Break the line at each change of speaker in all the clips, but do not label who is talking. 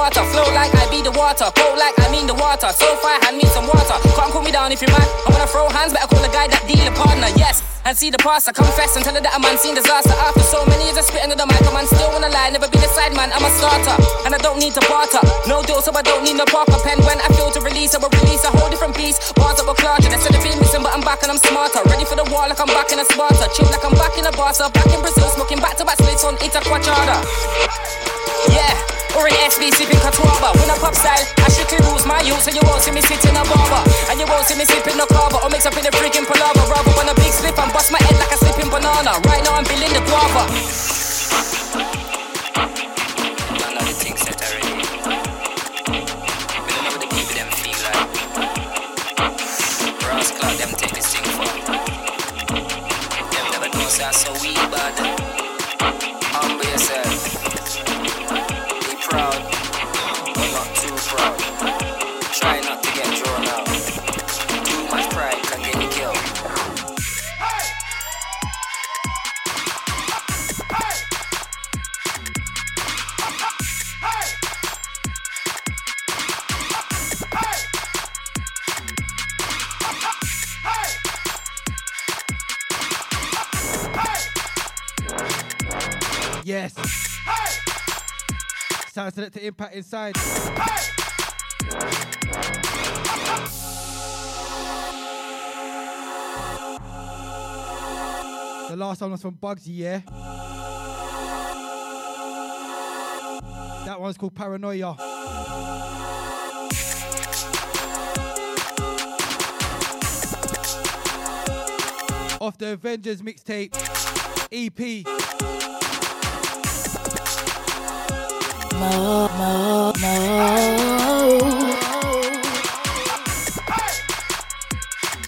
I water. Flow like I be the water. Cold like I mean the water. So far, hand me some water. Can't cool me down if you're mad. I'm gonna throw hands, better call the guy that deal a partner. Yes and see the past. I confess and tell her that a man seen disaster. After so many years of spitting under the mic, a man still wanna lie. Never been a side man, I'm a starter. And I don't need to barter. No deal, so I don't need no Parker pen. When I feel to release, I will release a whole different piece. Bars I will clutch, and instead of being missing, but I'm back and I'm smarter. Ready for the war like I'm back in a Sparta. Chill like I'm back in a Barca. Back in Brazil, smoking back to back splits on Itaquachada. Yeah. Or in SB sipping Catuaba When I pop style, I strictly rules my youth So you won't see me sitting a barber. And you won't see me sipping no carver Or mix up in the freaking palaver. Rather on a big slip and bust my head like a slipping banana. Right now I'm feeling the guava
To impact inside. The last one was from Bugsy, yeah? That one's called Paranoia. Off the Avengers mixtape EP.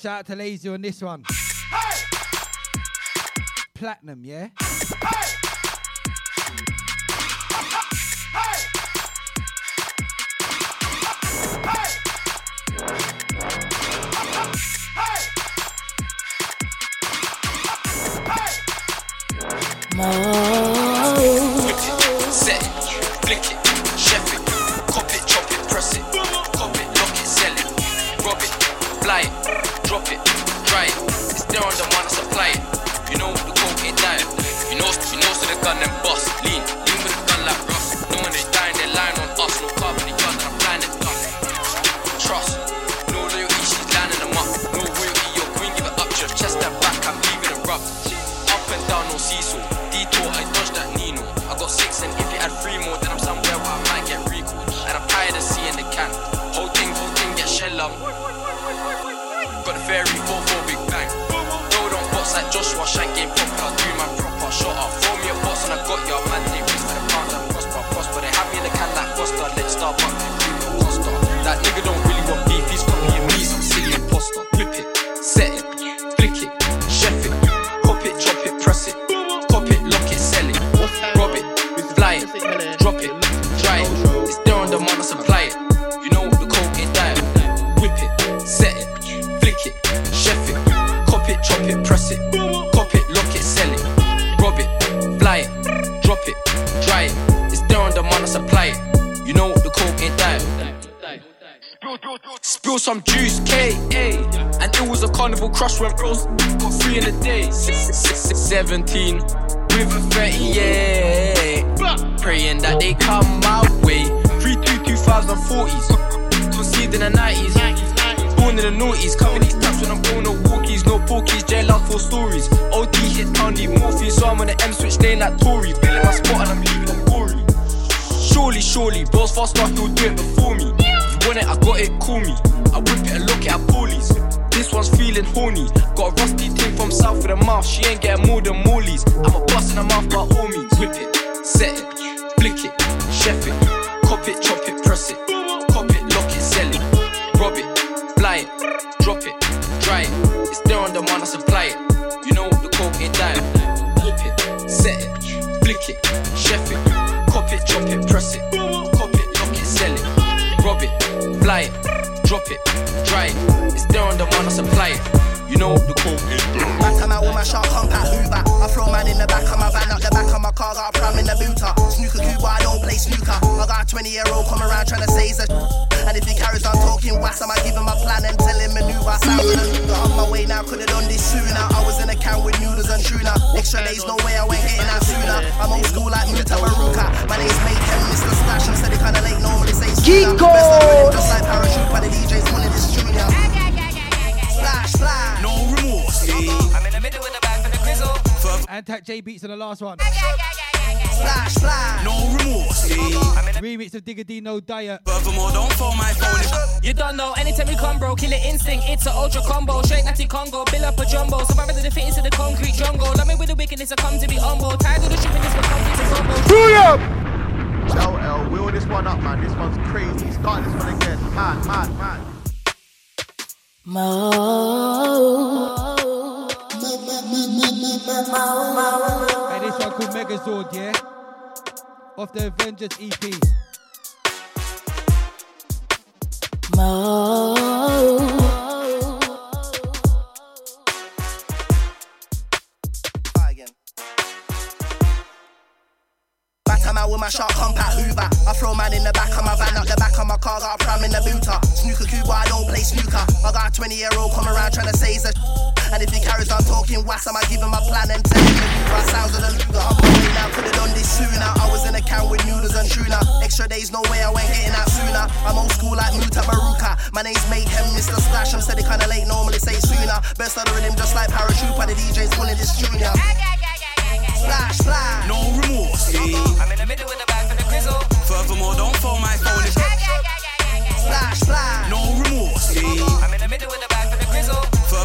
Shout out to Lazy on this one. Hey. Platinum, yeah?
Hey
flick it. cash went close, got three in a day. 17 with a 38. Praying that they come my way. 3 2 2040s. Conceded in the 90s. Born in the noughties. Covering these taps when I'm born a walkies. No porkies, jail out full stories. OD hit town, need morphine. So I'm on the M switch, staying at Tory. Filling my spot and I'm leaving the glory. Surely, surely, balls fast enough, you'll do it before me. You want it, I got it, call me. I whip it and lock it, I One's feeling horny. Got a rusty thing from south of the mouth. She ain't getting more than mollies. I'm a bust in the mouth by
last one.
Splash, splash.
No remorse.
Remix of Digga D No Diet.
Furthermore, don't phone my phone. If
You don't know, anytime we come, bro, kill it instinct. It's a ultra combo. Straight natty Congo, build up a jumbo. Survivor to the fit into the concrete jungle. Love me with the wickedness, I come to be humble. Tired of the shipping, this will come to rumble.
LL, wheel this one up, man. This one's crazy. Start this one again. Mad, mad, mad.
Hey, this one called Megazord, yeah? Off the Avengers EP.
out with my sharp compact Hoover. I throw man in the back of my van, out the back of my car, got a pram in the booter. Snooker Cuba, I don't play snooker. I got a 20 year old come around trying to say he's a And if he carries on talking wax, I might give him a plan and tell him maneuver. Sounds of the Luger. I'm on way now, could've done this sooner. I was in a can with noodles and tuna. Extra days, no way I went getting out sooner. I'm old school like Mutabaruka. My name's Mayhem, Mr. Splash. I'm steady kinda late, normally say sooner. Best of the rhythm, just like parachute by the DJs pulling this junior. Splash, splash.
no remorse.
I'm in the middle with the back for the grizzle.
Furthermore, don't phone my phone. If
Splash, splash.
no remorse.
I'm in the middle with the back for the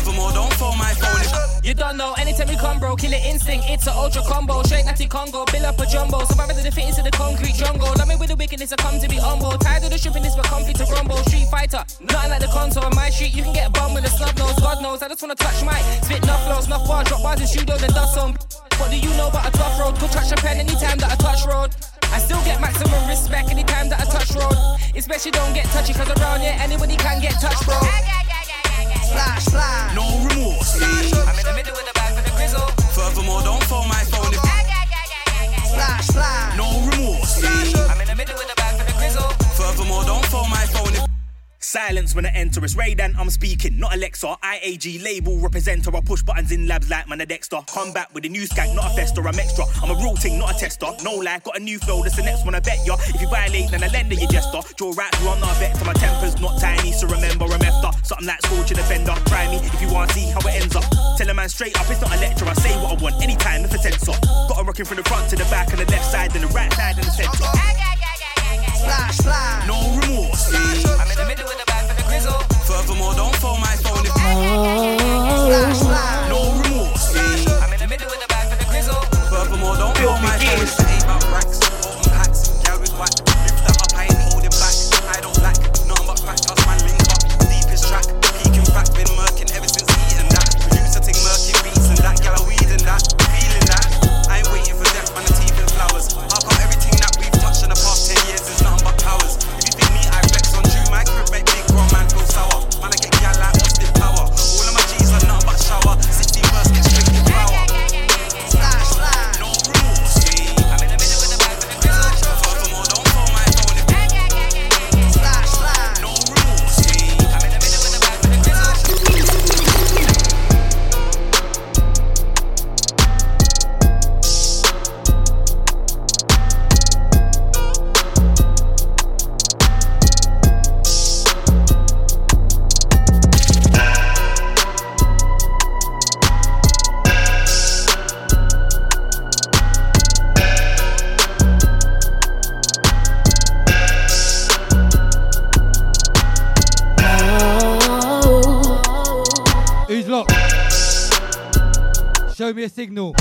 don't my phone.
You don't know, anytime we come, bro, kill it instinct. It's a ultra combo. Straight natty Congo, build up a jumbo. Survivor to the fit into the concrete jungle. Love me with the wickedness, I come to be humble. Tired of the shipping, this but comfy to rumble. Street fighter, nothing like the console. On my street, you can get bummed with a snub nose. God knows, I just wanna touch my spit enough flows, enough bars, drop bars in studio, and dust on. What do you know about a tough road? Could touch a pen anytime that I touch road. I still get maximum respect anytime that I touch road. Especially don't get touchy, cause around here anybody can get touched, bro.
Splash, splash.
no remorse.
I'm in the middle with the back for the grizzle.
Furthermore, don't phone my phone. If
Splash, splash.
no remorse.
I'm in the middle with the back for the grizzle.
Furthermore, don't phone my phone. If Silence when I enter, it's Raydan, I'm speaking, not Alexa. IAG label representer, I push buttons in labs like man a Dexter. Come back with a new skank, not a fester, I'm extra. I'm a real thing, not a tester. No lie, got a new flow, that's the next one I bet ya. If you violate, then I lend you jester. Draw right I'm not a vector, my temper's not tiny, so remember, I'm after. Something like scorching offender. Try me if you wanna see how it ends up. Tell a man straight up, it's not a lecture, I say what I want, anytime if it's sensor. Got a rocking from the front to the back, and the left side, and the right side, and the center.
Splash, splash.
No remorse.
I'm in the middle with the for the grizzle.
Furthermore, don't phone my phone. If
Splash, splash.
Show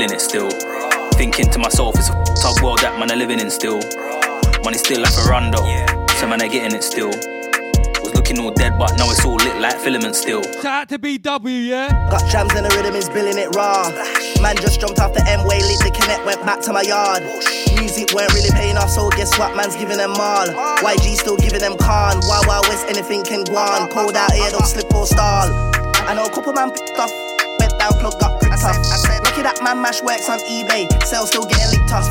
I'm
just spilling it still. Thinking to myself, it's a tough world that man are living in still. Money still like a rondo. So man, are getting it still. Was looking all dead, but now it's all lit like filament still.
Shout out to BW, yeah?
Got jams and the rhythm is billing it raw. Man just jumped off the M-way, lit the connect, went back to my yard. Music weren't really paying off, so guess what? Man's giving them all. YG still giving them con. Wild Wild West, anything can go on. Cold out here, don't slip or stall. I know a couple man picked off, went down, plug got gripped. Look at that man mash works on eBay, sales still getting licked off.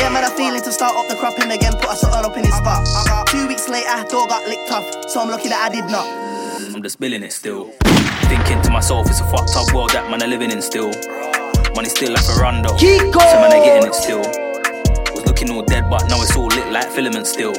Yeah, man, I'm feeling to start up the cropping again, put a something up in his spot. Two weeks later, door got licked off, so I'm lucky that I did not.
I'm just spilling it still. Thinking to myself, it's a fucked up world that man I living in still. Money still like a rondo. So man, I getting it still. Was looking all dead, but now it's all lit like filament still.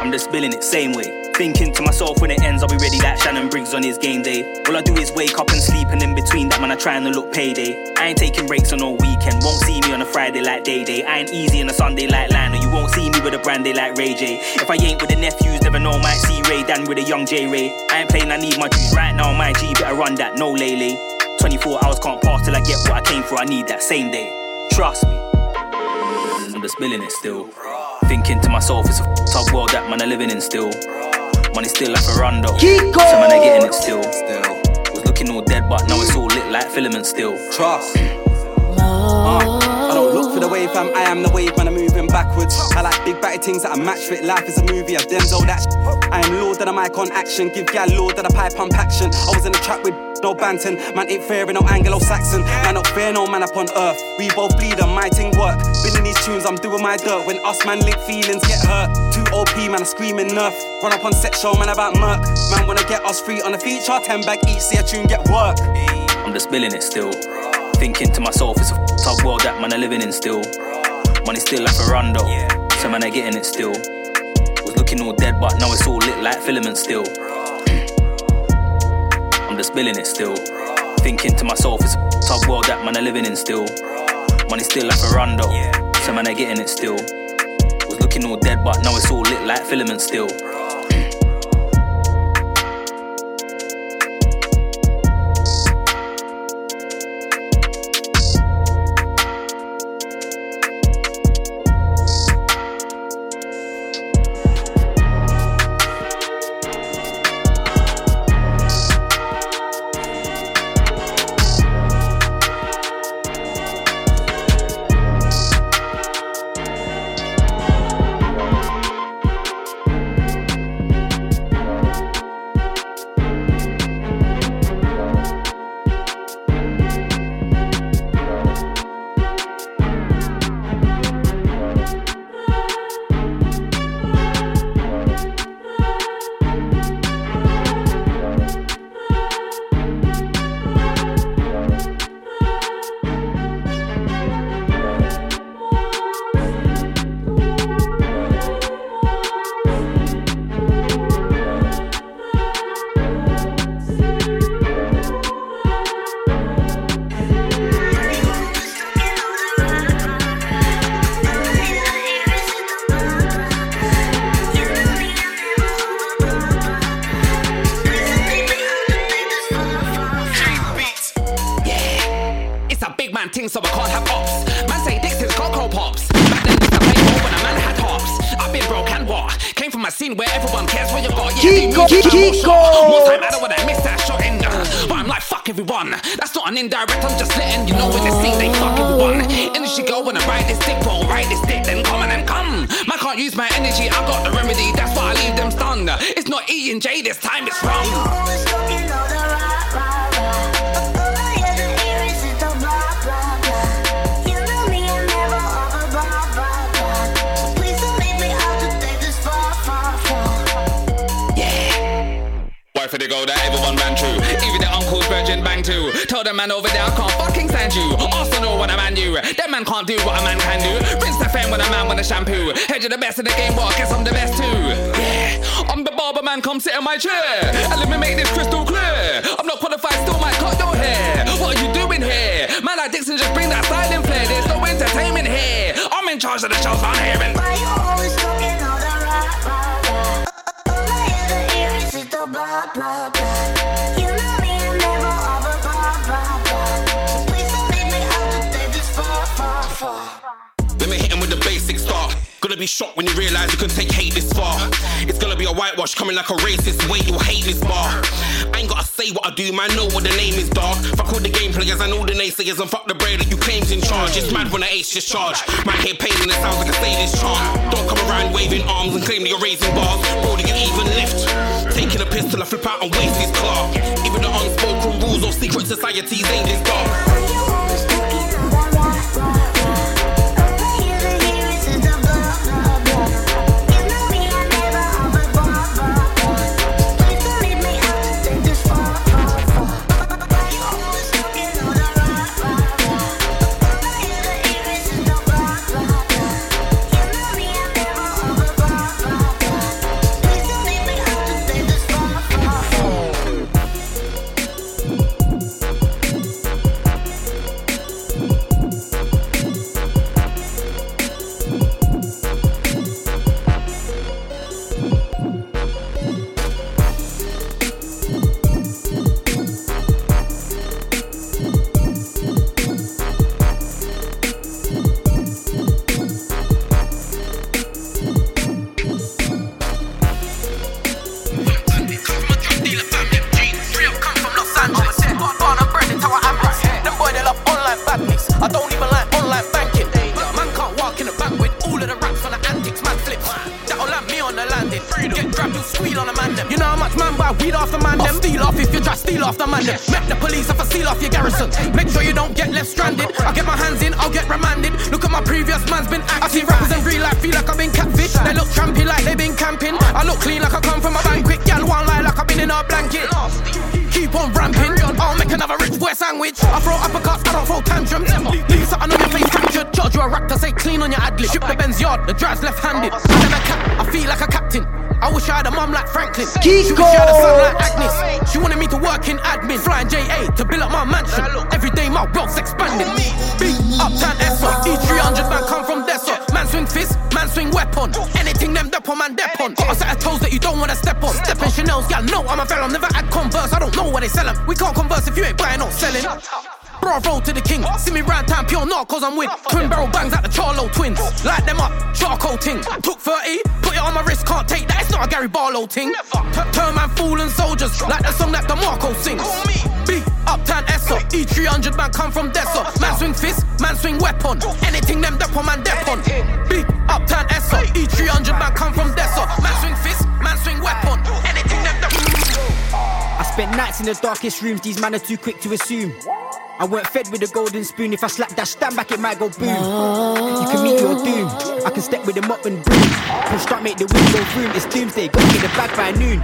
I'm just spilling it same way. Thinking to myself when it ends, I'll be ready like Shannon Briggs on his game day. All I do is wake up and sleep, and in between that, man, I trying to look payday. I ain't taking breaks on no weekend. Won't see me on a Friday like Day Day. I ain't easy on a Sunday like Lionel. You won't see me with a brandy like Ray J. If I ain't with the nephews, never know, might see Ray Dan with a young J Ray. I ain't playing, I need my juice right now. My G better run that, no lele. 24 hours can't pass till I get what I came for. I need that same day. Trust me. I'm just spilling it still. Thinking to myself, it's a up world that man I living in still. Money still like a rondo. So man, I getting it still. Still. Was looking all dead, but now it's all lit like filament still.
Trust. Uh, I don't look for the wave, fam. I am the wave, man. I'm moving backwards. I like big batty things that I match fit. Life is a movie. I've Denzel that. I am Lord that I'm icon action. Give gal Lord that I pipe pump action. I was in the trap with no banton. Man ain't fair in no Anglo-Saxon. Man not fair, no man upon earth. We both bleed on my ting work. Been in these tunes, I'm doing my dirt. When us man link feelings get hurt. Two OP man, I'm screaming nerf. Run up on set show, man about murk. Man wanna get us free on a feature. Ten bag each, see a tune get work.
I'm just spilling it still. Thinking to myself, it's a up world that man I living in still. Money still like a rondo. So man, I getting it still. Was looking all dead, but now it's all lit like filament still. I'm just spilling it still. Thinking to myself, it's a up world that man I living in still. Money still like a rondo. So man, I getting it still. Was looking all dead, but now it's all lit like filament still.
ace just charged. My head pain and it sounds like a sadist charge. Don't come around waving arms and claim that you're raising bars. Bro, do you even lift? Taking a pistol, I flip out and waste this car. Even the unspoken rules of secret societies ain't this dark.
the
darkest rooms, these men are too quick to assume. I weren't fed with a golden spoon. If I slap that stand back, it might go boom. You can meet your doom. I can step with a mop and broom. Push start, make the wind go. It's doomsday. Go get the bag by noon.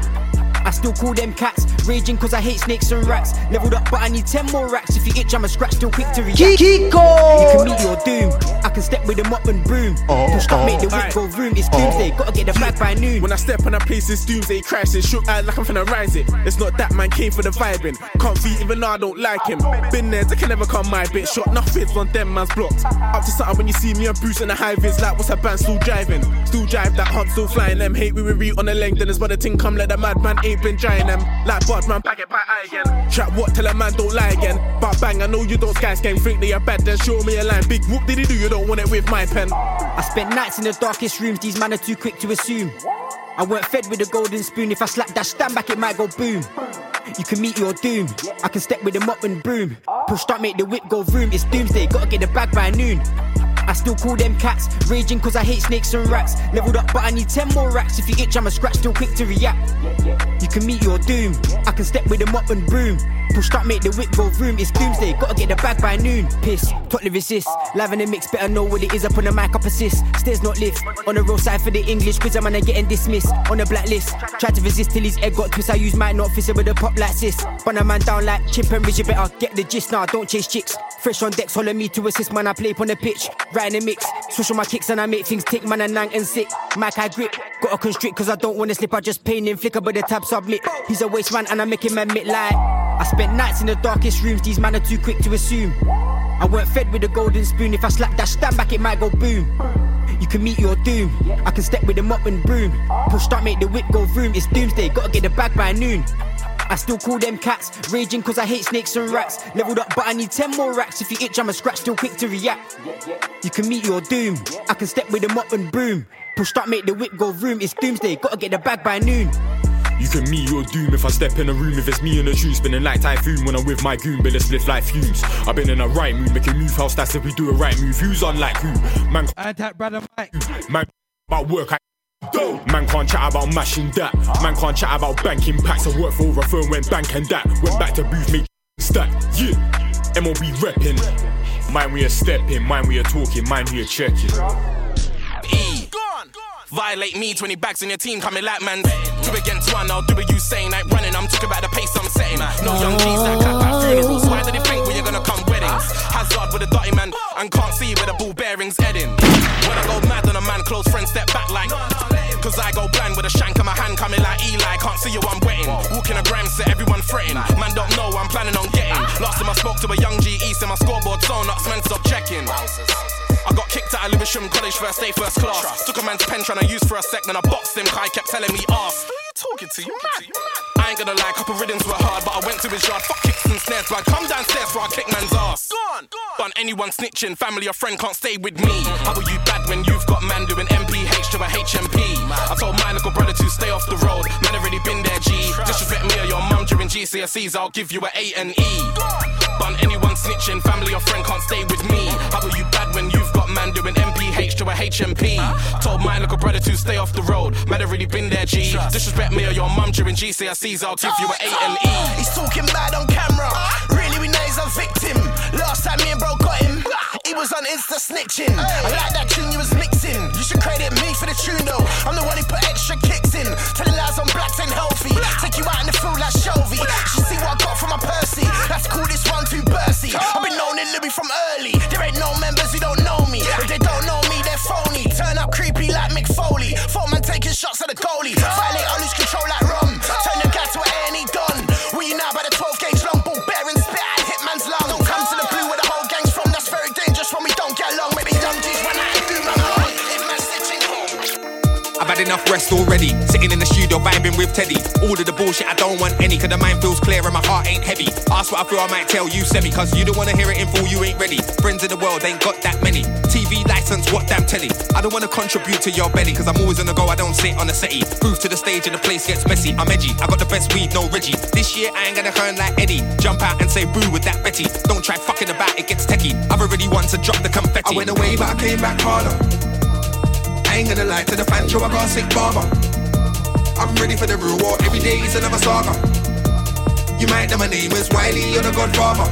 I still call them cats, raging cause I hate snakes and rats. Leveled up, but I need 10 more racks. If you itch, I'm a scratch, still quick to react.
Kiko!
You can meet your doom can step with them up and boom. Oh, Push up, oh. make the oh. whip go room. It's oh. doomsday, oh. gotta get the bag by noon.
When I step on that place, it's doomsday crashes. Shook out like I'm finna rise it. It's not that man came for the vibing. Can't beat even though I don't like him. Been there, they can never come my bit. Shot nothing on them man's blocks. Up to something when you see me and Bruce in the high vis. Like, what's a band still driving? Still drive that hump, still flying them. Hate we re on the length, then it's what the thing come. Let like the madman ain't been drying them. Like, but pack it Trap what, tell a man don't lie again. But bang, I know you don't sky game, think that you're bad, then show me a line. Big whoop did he do, you don't want it with my pen.
I spent nights in the darkest rooms, these men are too quick to assume. I weren't fed with a golden spoon, if I slap that stand back, it might go boom. You can meet your doom. I can step with a mop and broom. Push start, make the whip go vroom. It's doomsday, gotta get the bag by noon. I still call them cats, raging cause I hate snakes and rats. Leveled up, but I need 10 more racks. If you itch, I'm a scratch, still quick to react. You can meet your doom. I can step with a mop and broom. Push start, make the whip go room. It's doomsday, gotta get the bag by noon. Piss, totally resist. Live in the mix, better know what it is up on the mic, up assist. Stairs not lift. On the road side for the English, quiz, man, are getting dismissed. On the blacklist, tried to resist till his egg got twist. I use might not fist it with a pop like sis. Bun a man down like chip and ridge, you better get the gist now. Don't chase chicks. Fresh on decks, holler me to assist, man. I play on the pitch, right in the mix. Switch on my kicks and I make things tick, man. And nang and sick. Mic I grip, gotta constrict cause I don't wanna slip. I just pain and flicker, but the tab submit. He's a waste man and I make him admit like. I spent nights in the darkest rooms, these men are too quick to assume. I weren't fed with a golden spoon, if I slap that stand back, it might go boom. You can meet your doom. I can step with a mop and broom. Push start, make the whip go vroom. It's doomsday, gotta get the bag by noon. I still call them cats, raging cause I hate snakes and rats. Leveled up, but I need 10 more racks. If you itch, I'm a scratch, still quick to react. You can meet your doom. I can step with a mop and broom. Push start, make the whip go vroom. It's doomsday, gotta get the bag by noon.
You can meet your doom if I step in a room. If it's me and the tune spinning like typhoon when I'm with my goon, but it's split like fumes. I've been in a right mood, making move house. That's if we do a right move. Who's unlike who? Man,
and that brother Mike.
Man, about work. I Man can't chat about mashing that. Man can't chat about banking packs. I work for a firm, went bank and that. Went back to booth, make stack. Yeah, MOB repping. Mind we are stepping, mind we are talking, mind we are checking.
E. Violate me, 20 bags in your team coming like man. Two against one, I'll do what you saying. Like running, I'm talking about the pace I'm setting. No young G's that clap at funerals. Why do they think you're gonna come weddings? Hazard with a dirty man and can't see where the ball bearings heading. When I go mad on a man, close friends step back like. Cause I go blind with a shank in my hand coming like Eli. Can't see you, I'm wetting. Walking a gram set, everyone fretting. Man don't know, I'm planning on getting. Last time I spoke to a young G East in my scoreboard, so nuts, man, stop checking. I got kicked out of Lewisham College first day, first class. Took a man's pen trying to use for a sec, then I boxed him, he kept telling me off. You talking to? You mad? I ain't gonna lie, couple rhythms were hard, but I went to his yard. Fuck kicks and snares, blood. Come downstairs for I kick man's ass. Go on, go on. Done anyone snitching, family or friend can't stay with me. How are you bad when you've got man doing MPH to a HMP? I told my little brother to stay off the road. Man already been there, G. Disrespect me or your mum during GCSEs, I'll give you a A and E. Done anyone snitching, family or friend can't stay with me. How are you bad when you've got man doing MPH to a HMP? Told my little brother to stay off the road. Man already been there, G. Disrespect me or your mum during GCSEs, I'll give you a A and E.
He's talking bad on camera. Really, we know he's a victim. Last time me and bro got him, he was on Insta snitching. I like that tune you was mixing. You should credit me for the tune though. I'm the one who put extra kicks in. Telling lies on blacks ain't healthy. Take you out in the field like Shelby. She see what I got from my Percy. Let's call this one too bursy. I've been known in Louis from early. There ain't no members who don't know me. If they don't know me, they're phony. Turn up creepy like Mick Foley. Shots at the goalie. Violate, I lose control like rum. Turn the guy to an A&E done. Will you now by the 12 gauge long ball bearing spit and hit man's lung. Don't come to the blue where the whole gang's from. That's very dangerous when we don't get along. Maybe young G's out and do my. If
I've had enough rest already. Sitting in the studio vibing with Teddy. All of the bullshit, I don't want any. Cause the mind feels clear and my heart ain't heavy. Ask what I feel, I might tell you semi. Cause you don't wanna hear it in full, you ain't ready. Friends in the world ain't got that many. License, what damn telly. I don't wanna contribute to your belly. Cause I'm always on the go, I don't sit on the settee. Move to the stage and the place gets messy. I'm edgy, I got the best weed, no Reggie. This year I ain't gonna earn like Eddie. Jump out and say boo with that Betty. Don't try fucking about, it gets techie. I've already won to drop the confetti.
I went away, but I came back harder. I ain't gonna lie to the fan show, I got a sick barber. I'm ready for the reward, every day is another saga. You might know my name is Wiley, you're the godfather.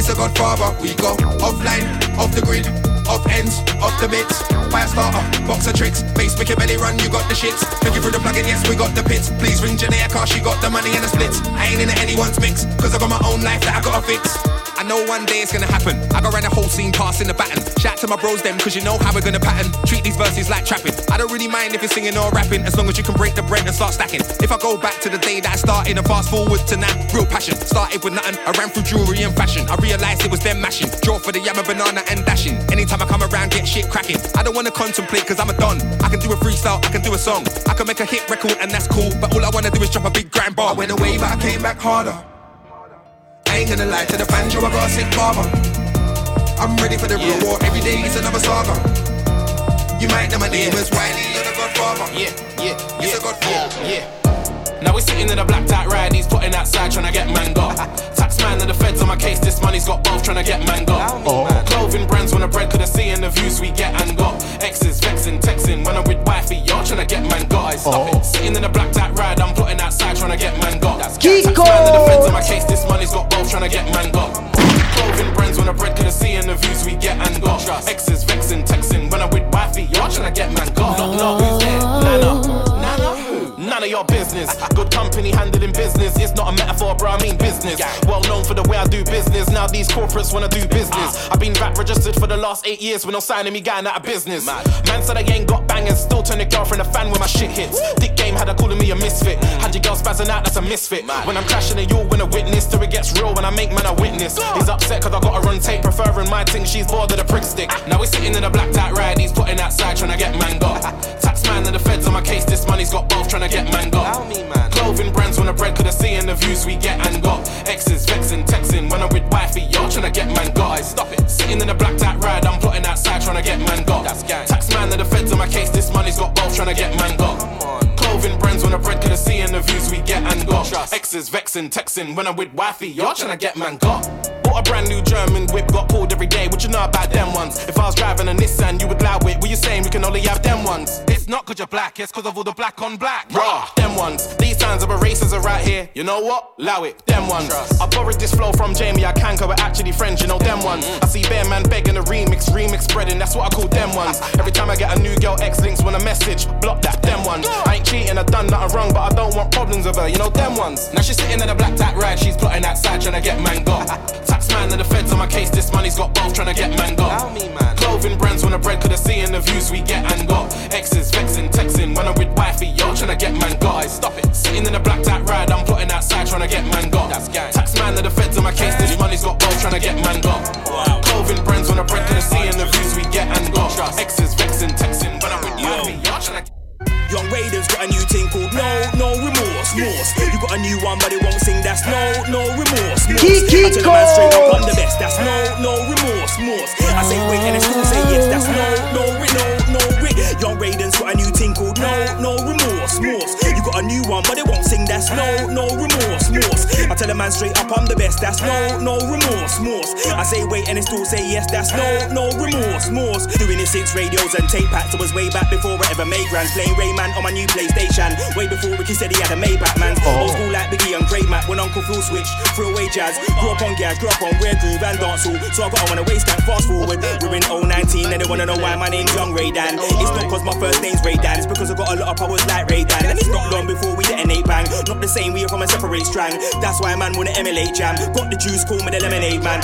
It's a godfather, we go offline, off the grid, off ends, off the bits. Fire starter, box of tricks, bass make your belly run, you got the shits. Thank you for the plug-in, yes, we got the pits. Please ring Janaea, cause she got the money and the splits. I ain't in anyone's mix, cause I got my own life that I gotta fix.
I know one day it's gonna happen. I got around the whole scene passing the baton. Shout to my bros them, cause you know how we're gonna pattern. Treat these verses like trapping. I don't really mind if you're singing or rapping, as long as you can break the bread and start stacking. If I go back to the day that I started and fast forward to now, real passion. Started with nothing, I ran through jewelry and fashion. I realized it was them mashing. Draw for the yammer, banana and dashing. Anytime I come around, get
shit cracking. I don't wanna contemplate cause I'm a don. I can do a freestyle, I can do a song. I can make a hit record and that's cool. But all I wanna do is drop a big grind bar.
I went away, but I came back harder. I ain't gonna lie to the banjo, I got a sick barber. I'm ready for the real war, every day is another saga. You might know my name is Wiley, you're the godfather.
Yeah, yeah,
You're the godfather.
yeah. Now we're sitting in a blacked out ride, he's putting outside trying to get man got. Tax man and the feds on my case, this money's got both trying to get oh. man got. Clothing brands when the bread could have seen the views we get and got. Exes vexing, texting when I'm with wifey, y'all trying to get man got. Stop it. Sitting in a blacked out ride, I'm plotting outside trying to get man got. Tax man and the feds on my case, this money's got both trying to get man got. Clothing brands when the bread could have seen the views we get and got. Exes vexing, texting when I'm with wifey, y'all trying to get man got. Not, who's there? Nana who? None of your business. Good company handling business. It's not a metaphor, bro. I mean business. Well known for the way I do business. Now these corporates wanna do business. I've been back registered for the last eight years with no signing me going out of business. Man said I ain't got bangers. Still turn the girlfriend a fan when my shit hits. Dick game had her calling me a misfit. Had your girl spazzing out, that's a misfit. When I'm crashing and you'll win a witness. Till it gets real when I make man a witness. He's upset cause I gotta run tape, preferring my thing. She's bored of the prick stick. Now we're sitting in a blacked out ride. He's putting outside trying to get man got. Tax man and the feds on my case. This money's got both trying to get man got. Clothing brands when the bread could have seen the views we get and got. Exes vexing, texting when I'm with wifey, y'all trying to get man got. Stop it. Sitting in a black out ride, I'm plotting outside trying to get man got. That's gang. Tax man and the feds on my case, this money's got both trying to get man got. Clothing brands when the bread could have seen the views we get and got. Exes vexing, texting when I'm with wifey, y'all trying to get man got. Bought a brand new German whip, got pulled every day. What you know about them ones? If I was driving a Nissan, you would allow it. What you saying? We can only have them ones. It's not cause you're black, it's cause of all the black on black. Raw, them ones. These times of erasers are right here. You know what? Allow it. Them ones. I borrowed this flow from Jamie, I can, we're actually friends, you know them ones. I see Bear Man begging a remix, remix spreading, that's what I call them ones. Every time I get a new girl, X links when a message, block that, them ones. I ain't cheating, I done nothing wrong, but I don't want problems with her, you know them ones. Now she's sitting in a black tack ride, she's plotting outside, trying to get man got. Tax man and the feds on my case, this money's got both trying to get man got. Clothing brands when the bread could have seen the views we get and got. Exes vexing, texting when I'm with wifey, y'all trying to get man got. Stop it. Sitting in a black tack ride, I'm plotting outside trying to get man got. Tax man and the feds on my case, this money's got both trying to get man got. Clothing brands when the bread could have seen the views we get and got. Exes vexing, texting when I'm with wifey, y'all trying to
Young Raiders got a new thing called No, No Remorse, Morse. You got a new one, but it won't sing. That's No, No Remorse, Morse. I tell the man straight up, I'm the best. That's No, No Remorse, Morse. I say wait, and they still say yes. That's No, No, Ri- No, No, Young Raiders got a new thing called No, No Remorse, Morse. A new one, but it won't sing. That's No, No Remorse, Morse. I tell the man straight up, I'm the best. That's No, No Remorse, Morse. I say wait, and they still say yes. That's No, No Remorse, Morse. Doing it since radios and tape packs. It was way back before I ever made grands. Playing Rayman on my new PlayStation. Way before Ricky said he had a Maybach, man. Oh. Old school like Biggie and Craig Mack. When Uncle Phil switched, threw away jazz. Grew up on gas, grew up on rare groove and dancehall. So I got on a waist and fast forward. We're in 019 and they wanna know why my name's Young Ray Dan. It's not cause my first name's Ray Dan. It's because I got a lot of powers like Ray Dan. And it's not long before we detonate bang. Not the same, we are from a separate strand. That's why a man wanna emulate jam. Got the juice, call me the lemonade man.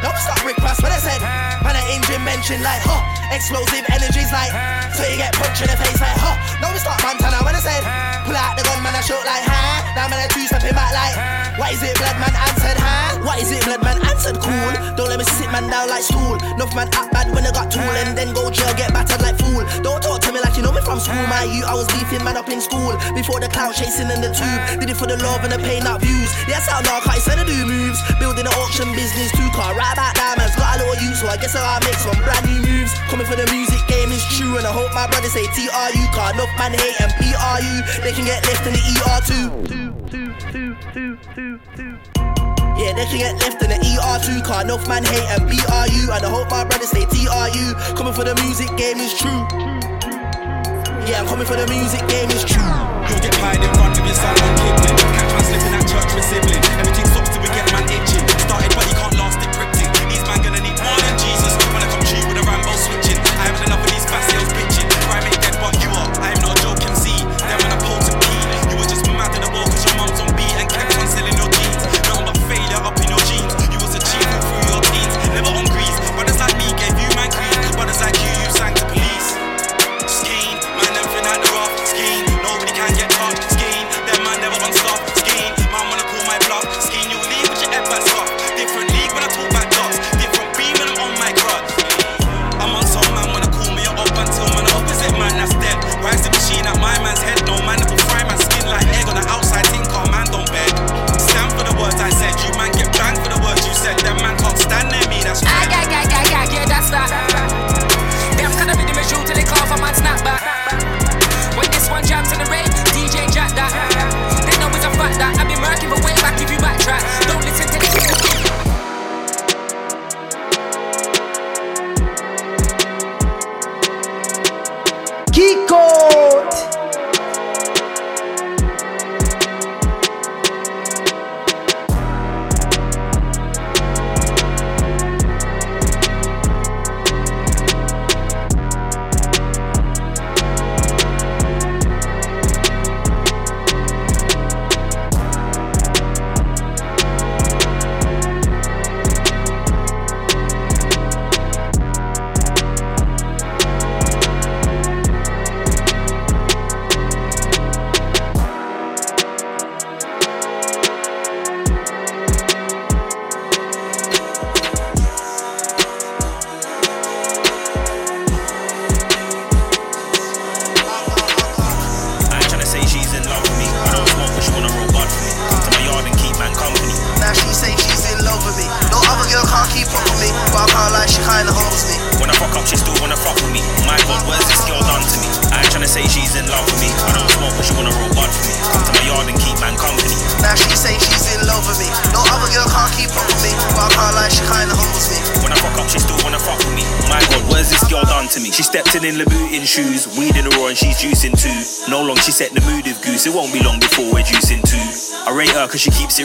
Don't stop Rick Ross when I said Man an engine mention like huh Explosive energies like So you get punched in the face like huh Don't stop Montana when I said Pull out the gun man I shoot like huh Now man I two stepping back like What is it blood man answered huh What is it blood man answered cool Don't let me sit man down like stool Enough man act bad when I got tool And then go jail get battered like fool Don't talk to me like you know me from school. My you I was beefing man up in school. Before the clout chasing in the tube. Did it for the love and the pain not views. Yes I'm narcotics and I do moves. Building an auction business two car right back diamonds. Got a little use so I guess I'll make some brand new moves. Coming for the music game is true And I hope my brothers say TRU Car enough man hate and PRU They can get left in the ER too yeah, they can get left in the ER2 car. Enough man hate and BRU. And I hope my brothers say TRU. Coming for the music game is true. Yeah, I'm coming for the music game is true.
You'll get pied in front of your son on. Catch man slipping at church with sibling. Everything stops till we get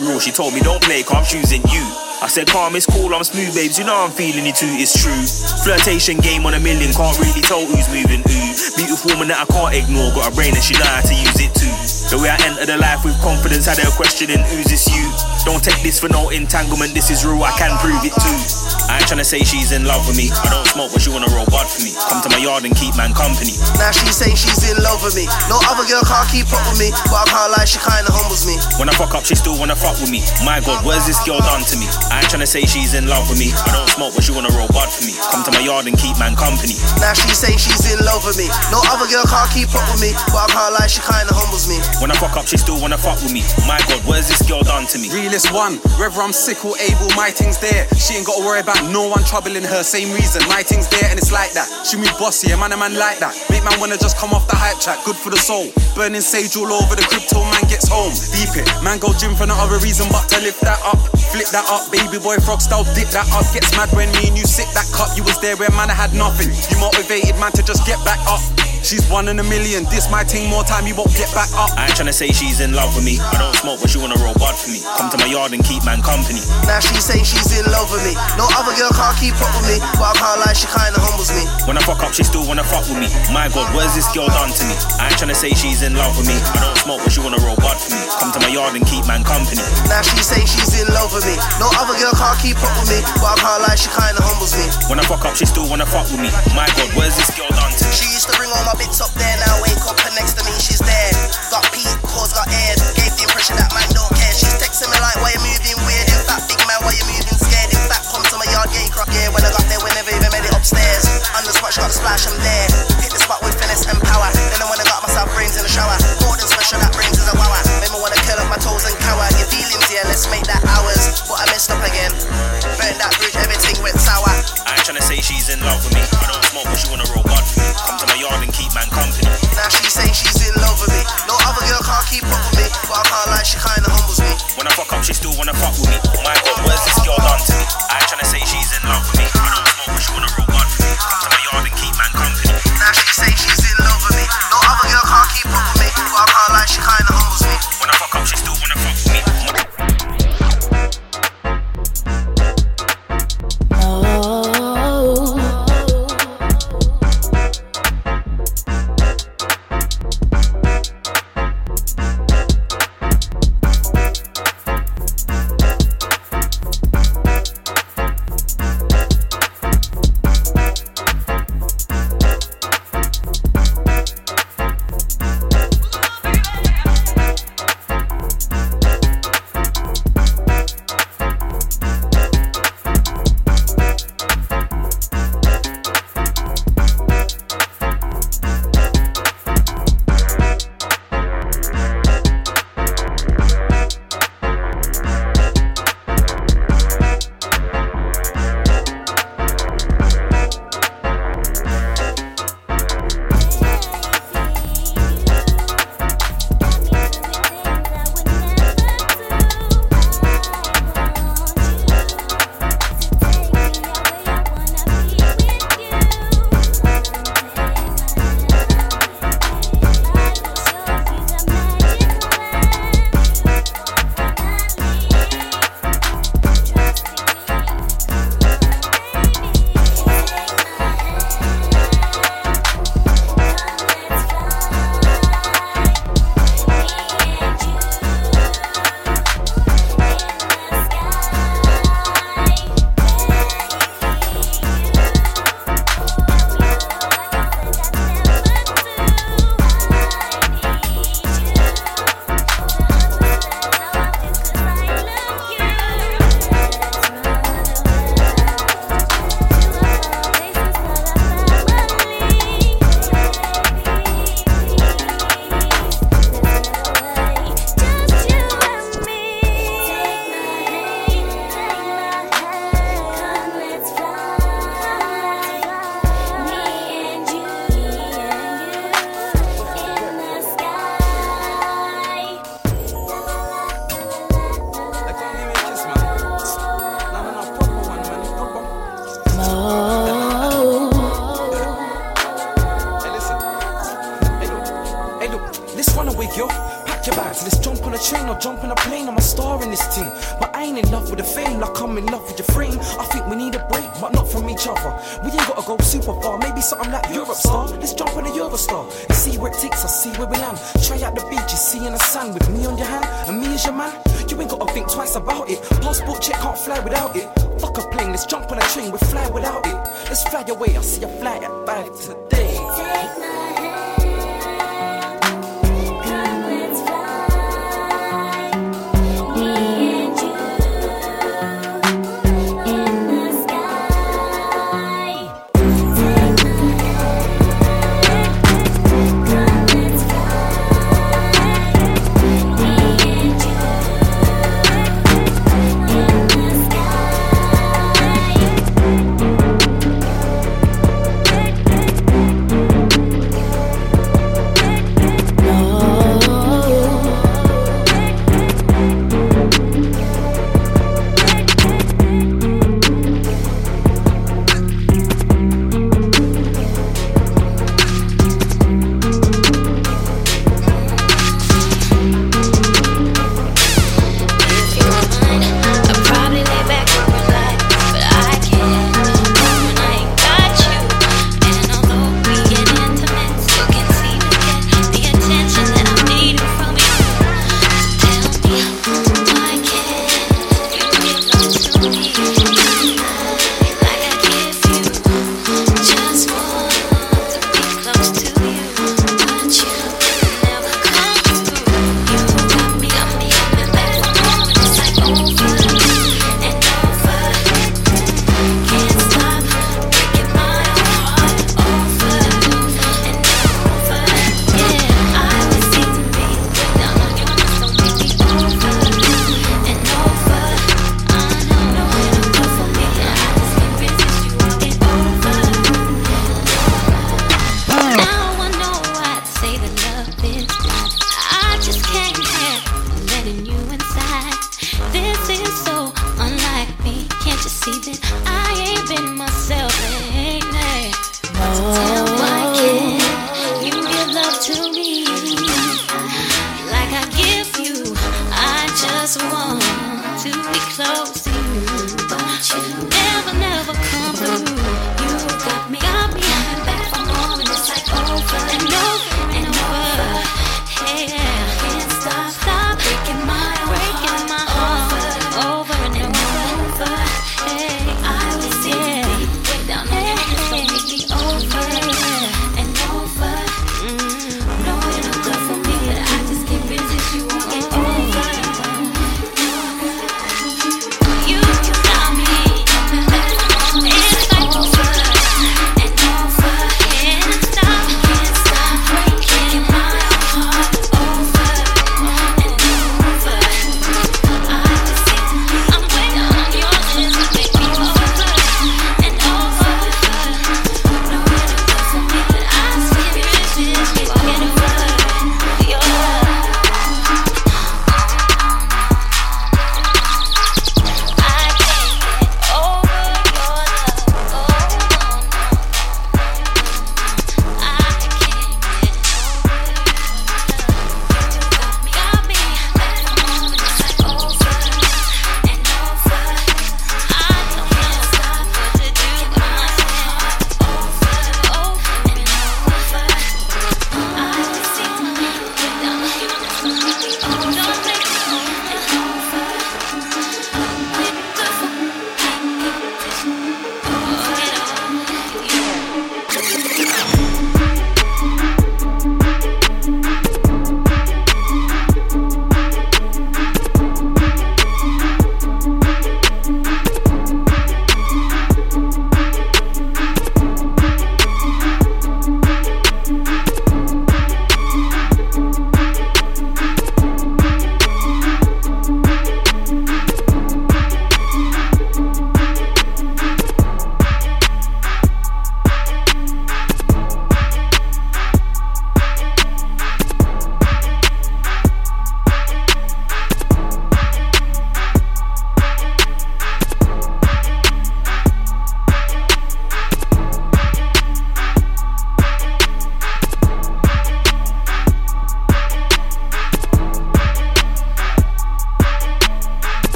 cause
she told me don't play, cause I'm choosing you. I said, calm, it's cool, I'm smooth, babes. You know I'm feeling you too, it's true. Flirtation game on a million, can't really tell who's moving who. Beautiful woman that I can't ignore, got a brain and she know how to use it too. The way I enter the life with confidence, had her questioning who's this you. Don't take this for no entanglement, this is real, I can prove it too. I ain't tryna say she's in love with me. I don't smoke, but she wanna roll bud for me. Come to my yard and keep man company.
Now she say she's in love with me. No other girl can't keep up with me. But I can't lie, she kinda humbles me.
When I fuck up, she still wanna fuck with me. My god, where's this girl done to me? I ain't tryna say she's in love with me. I don't smoke, but she wanna roll bud for me. Come to my yard and keep man company.
Now she say she's in love with me. No other girl can't keep up with me. But I can't lie, she kinda humbles me.
When I fuck up, she still wanna fuck with me. My god, where's this girl done to me?
Realist one, whether I'm sick or able, my thing's there. She ain't gotta worry about no one troubling her. Same reason, my thing's there and it's like that. She move bossy, a man a man like that. Make man wanna just come off the hype track, good for the soul. Burning sage all over the crypto, man gets home. Deep it, man go gym for no other reason but to lift that up. Flip that up, baby boy frog style, dip that up. Gets mad when me and you sip that cup. You was there when man I had nothing. You motivated man to just get back up. She's one in a million. This my team, more time you won't get back up.
I ain't tryna say she's in love with me. I don't smoke, but she wanna roll bud for me. Come to my yard and keep man company.
Now she say she's in love with me. No other girl can't keep up with me. But I can't lie, she kinda humbles me.
When I fuck up, she still wanna fuck with me. My god, where's this girl done to me? I ain't tryna say she's in love with me. I don't smoke, but she wanna roll bud for me. Come to my yard and keep man company.
Now she say she's in love with me. No other girl can't keep up with me. But I can't lie, she kinda humbles me.
When I fuck up, she still wanna fuck with me. My god, where's this girl done to?
She used to bring all my bits up there. Now wake up and next to me, she's there. Got Pete, cause got aired.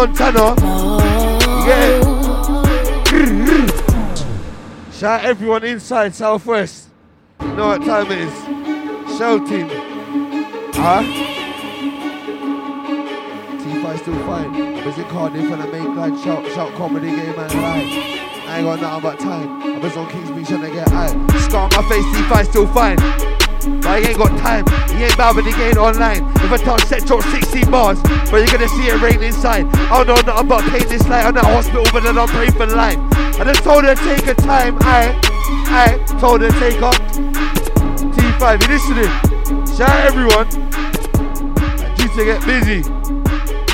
Montana. Yeah. Shout everyone inside Southwest. You know what time it is. Shouting. Huh? T5 still fine. I was in Cardiff and I make like shout, shout comedy game and live. I ain't got nothing but time. I was on Kingsby trying to get high. Scar on my face, T5 still fine. But I ain't got time. He ain't with the game online. If I touch set, drop 16 bars. But you're gonna see it rain inside. I don't know nothing about pain this light on that hospital, but then I'm praying for life. I just told her to take her time. I, I told her to take her. T5, you listening? Shout out everyone. I need to get busy.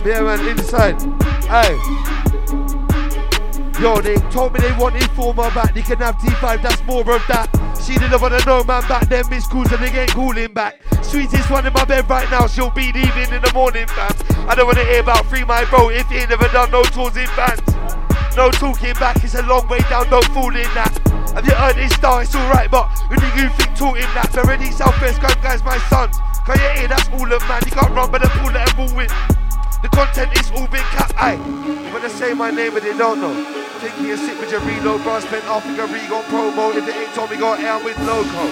Yeah, man, inside. Aye. Yo, they told me they wanted my back. They can have T5, that's more of that. She didn't wanna know man back then, Miss Cools and they ain't calling back. Sweetest one in my bed right now, she'll be leaving in the morning, fam. I don't wanna hear about free my bro if he ain't never done no tours in bands. No talking back, it's a long way down, don't fool in that. Have you heard this star? It's alright, but who do you think talking that? They're Southwest, guys, my sons. Can you hear that's all of man? You can't run, but the pool that them all win. The content is all been cut. Aye, when I say my name, but they don't know. Taking a sip with your reload, bro. Spent Africa Regon promo. If it ain't told Tommy, got air with no loco.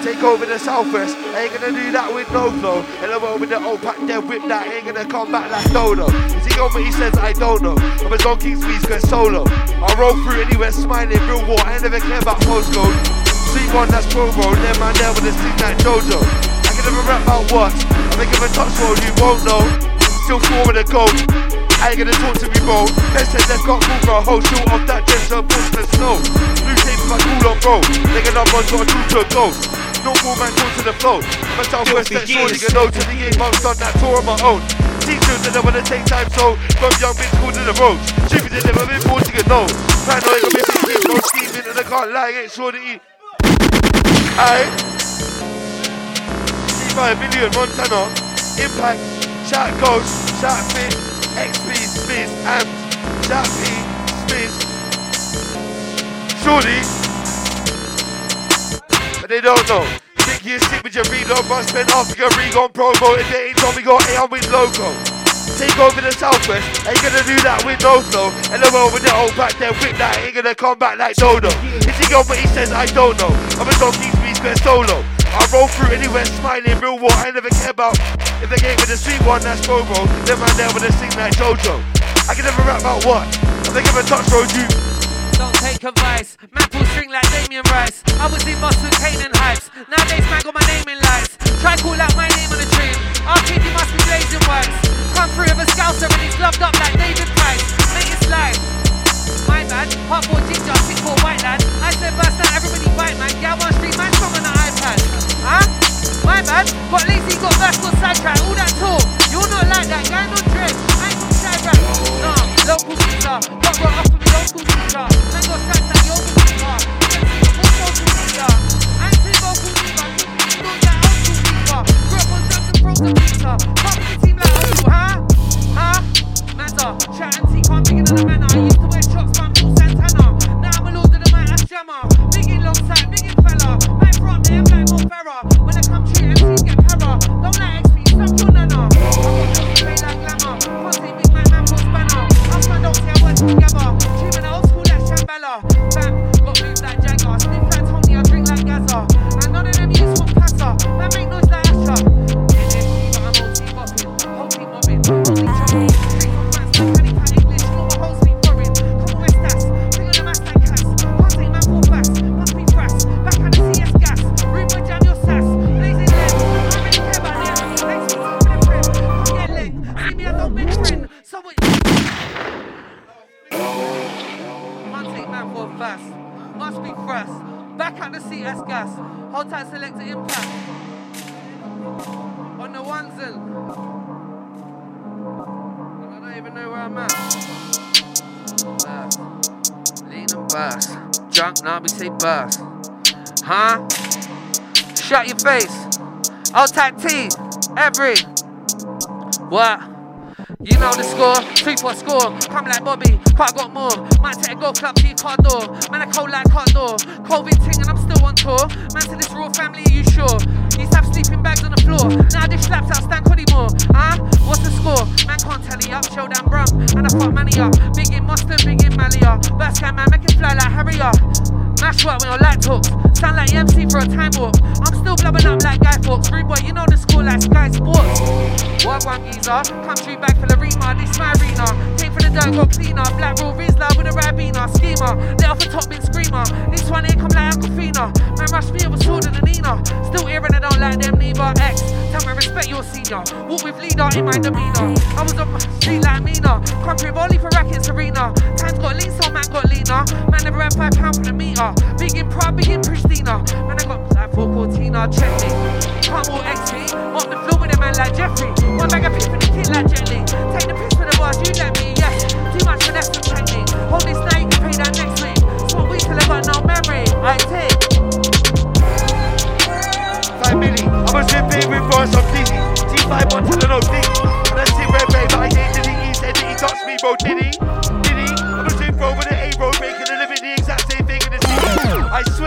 Take over the southwest. I ain't gonna do that with no flow. And I'm with the old pack, then whip that. Ain't gonna come back like Dodo. Is he on he says? I don't know. I'm a Don King's Beast going solo. I roll through anywhere smiling, real war. I never care about postcode. Sleep on that's promo. Then man there with a sing like Jojo. I can never rap about what. I make him a touch roll, you won't know. Still with a gold. I ain't gonna talk to me, bro. Best said they've got cool for a whole shoot off that gender bush and snow. Blue tape my cool on, bro. Nigga, no one's got a true to a ghost. No more man talk to the flow. I'm a southwest that sure nigga know to the game. I've done that tour on my own. Teachers that I wanna take time, so from young bitch school to the roads. Stupid that never been born to get know. Paranoid me thinking, no scheming, and I can't lie, ain't sure to eat. Aye. C5 million, Montana, Impact, Shout Ghost, Shout Fit. XP Smith and Chappy Smith. Surely, but they don't know. Think you stick with your reload, but spend Africa Regon promo. If they ain't told me, got A with logo. Take over the southwest, ain't gonna do that with no flow. And I'm over the old back there, whip that, ain't gonna come back like Dodo. Is he got what he says? I don't know. I'm a donkey, speed square solo. I roll through anywhere smiling, real war, I never care about if they gave me the sweet one, that's Bobo. Then man there with a sing like Jojo. I can never rap about what? If they give a touch road, you.
Don't take advice. Man pull string like Damien Rice. I was in Boston, Kane and Hypes. Nowadays, man got my name in lights. Try call out my name on the. Our kid, must be blazing whites. Come through with a scouser and he's gloved up like David Price. Mate, it's life. My bad, hot boy ginger, sick for white lad. I said burst out, everybody bite man. Get one street, man, strong on the iPad. Huh? My bad, got lazy, got verse, got sidetrack, all that talk. You're not like that, guy on dread. I ain't from. Nah, local teacher, got brought up from the local teacher. Man got sides like yoga teacher. Full local teacher. I ain't say vocal teacher, keep it not that old school teacher. Grew up on drugs and frozen pizza. Can't the team like? Huh? Matter, chat and tea, can't begin on the manner. I used to wear but I'm Paul Santana. Now I'm a lord of the mic, that's jammer. Big in long time, big in fella. Man from me, I'm like Mo Farah. When I come true, MCs get para. Don't like XP, suck your nana. I'm gonna glamour. Can't say big man, man, for spanner. I'm don't say I work together. Treatment old school like Shambhala. Bam, got moves like Jagger. Sniff like Tony, I drink like Gaza. And none of them use one passer. Man, make noise like Asher. NXT, but I'm OT bopping. Whole team mobbing. At the CS gas. Hold tight, select the impact. On the ones and. I don't even know where I'm at. Lean and burst. Drunk, now we say burst. Huh? Shut your face. I'll tag T. Every. What? You know the score, three for score. Come like Bobby, quite got more. Might take a golf club to your car door. Man, I cold like car door. COVID ting and I'm still on tour. Man, to this real family, are you sure? Used to have sleeping bags on the floor. Now this slaps out stank more. Huh? What's the score? Man can't tell you up, show down brum. And I fuck money up. Big in mustard, big in Malia. Burst man, make it fly like Harrier. Mash work when your light talks. Sound like MC for a time walk. I'm still blubbing up like Guy Fawkes. Rude boy, you know the score like Sky Sports. What one geezer? Country back for the Rima, this my arena. Take for the dirt, go cleaner. Black roll Rizla with a Rabina. Schemer, let off the top, big screamer. This one here come like Aquafina. Man, rush me was sword than Nina. Still hearing I don't like them neither. X, tell me respect your senior. Walk with leader in my demeanor. I was on my street like Mina. Country only for rackets arena. Times got lean, so man got leaner. Man never had five pounds for the meter. Big in pride, big in Pristina. Man, I got like four Cortina, check me. Can't walk. Up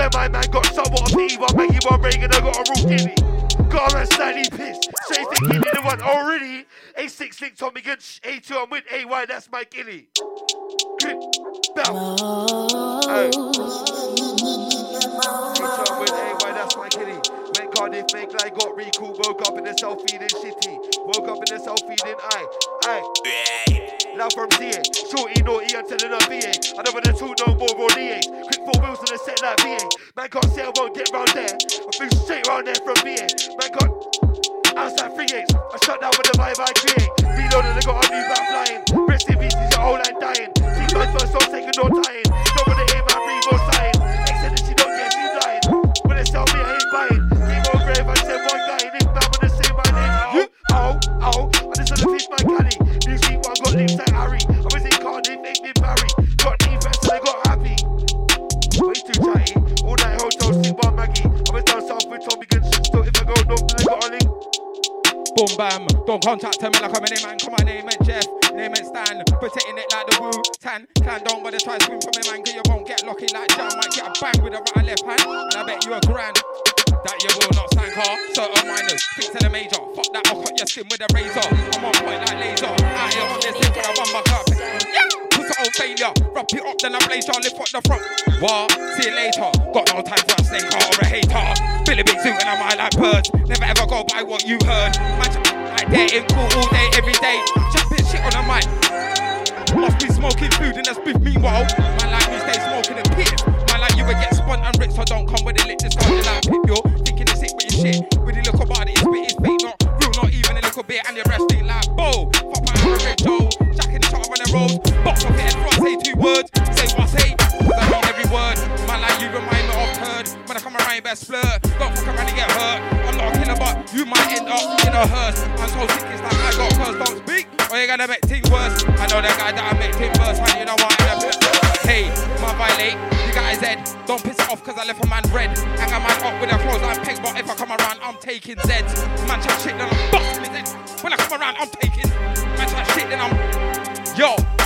I my man got somewhat of pity, one Maggie, one Reagan, I got a real giddy. Got a man slightly pissed. Straight thinking he the one already. A6 linked on me good. A2 I'm with AY, that's my gilly. Grip, bow. Hey. A2 I'm with AY, that's my gilly. Went Cardiff, make like got recall. Woke up in the self feeling shitty. Woke up in the self feeling aye. Aye. Now from ZA, shorty naughty I'm telling her VA. I don't wanna talk no more on EA. Quick four wheels on the set like VA. Man can't say I won't get round there. I flew straight round there from VA. Man can't outside free eights. I shut down with the vibe I create. Reloaded, I got a new back flying. Rest in peace, is old and dying. Keep my first on taking no tying. Don't wanna aim my breathe or sighing. Ex said that she don't get, she lying. When they sell me, I ain't buying. Keep on grave, I said one guy. If man wanna say my name, oh, oh, oh. I just wanna fish my galley. Lips like Harry. I was in Cardiff, they did Barry. Got defense, and they got happy. Way too tighty. All night hotel, sleep bar Maggie. I was down south with Tommy Guns. Still, if I go north, I got a link.
Boom bam, don't contact him like I'm A-man Come on, name it Jeff, name it Stan. Protecting it like the Wu Tan. Clan don't bother try swim from me man, cause you won't get lucky like Jam. Might get a bang with a right left hand, and I bet you a grand. That you will not stand car, certain minors. Speak to the major, fuck that, I'll cut your skin with a razor. I'm on point like laser, out here on this thing, but I run my cup. Yeah! Pussy old failure, wrap it up, then I blaze y'all, lift up the front. What? See you later. Got no time for a snake or a hater. Billy Big Suit and I'm high like birds. Never ever go by what you heard. Man, like dating cool all day, every day. Bit shit on the mic. Must be smoking food in the spiff. Meanwhile, man like me stay smoking the piss. Man like you would get spun and ripped, so don't come with the lick. Just go like pip, yo. Shit. With the look about it, it's fake, not real, not even a little bit. And your breast ain't like, bow. Fuck my average Joe. Jack in the shot on the road. Box off head, front, say two words. Say what I say. I mean every word. Man like you remind me of turd. When I come around, best flirt. Don't fuck around and get hurt. I'm not a killer, but you might end up in a hearse. I'm so sick, it's like I got curse. Don't speak, or you're gonna make things worse. I know that guy that I make things worse, and you know what? Hey, my violate, you got his head. Don't piss it off cause I left a man red. Hang a man up with a clothes I'm pegged, but if I come around, I'm taking Zeds. Man chat shit, then I'm busting his. When I come around, I'm taking. Man chat shit, then I'm. Yo.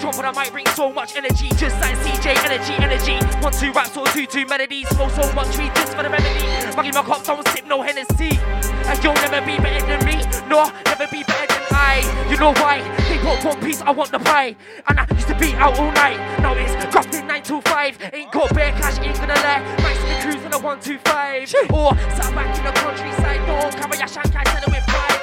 Drop on I might bring so much energy, just like CJ energy, energy. One, two raps or two, two melodies. Flow so much weed just for the remedy. Mugging my cup, don't sip no Hennessy. And you'll never be better than me, no, never be better than I. You know why? They want one piece, I want the pie. And I used to be out all night. Now it's grafting 9 to 5. Ain't got bare cash, ain't gonna lie. Max me cruise on a 125. Or sat back in the countryside, no, carry a shank, I sell it with pride.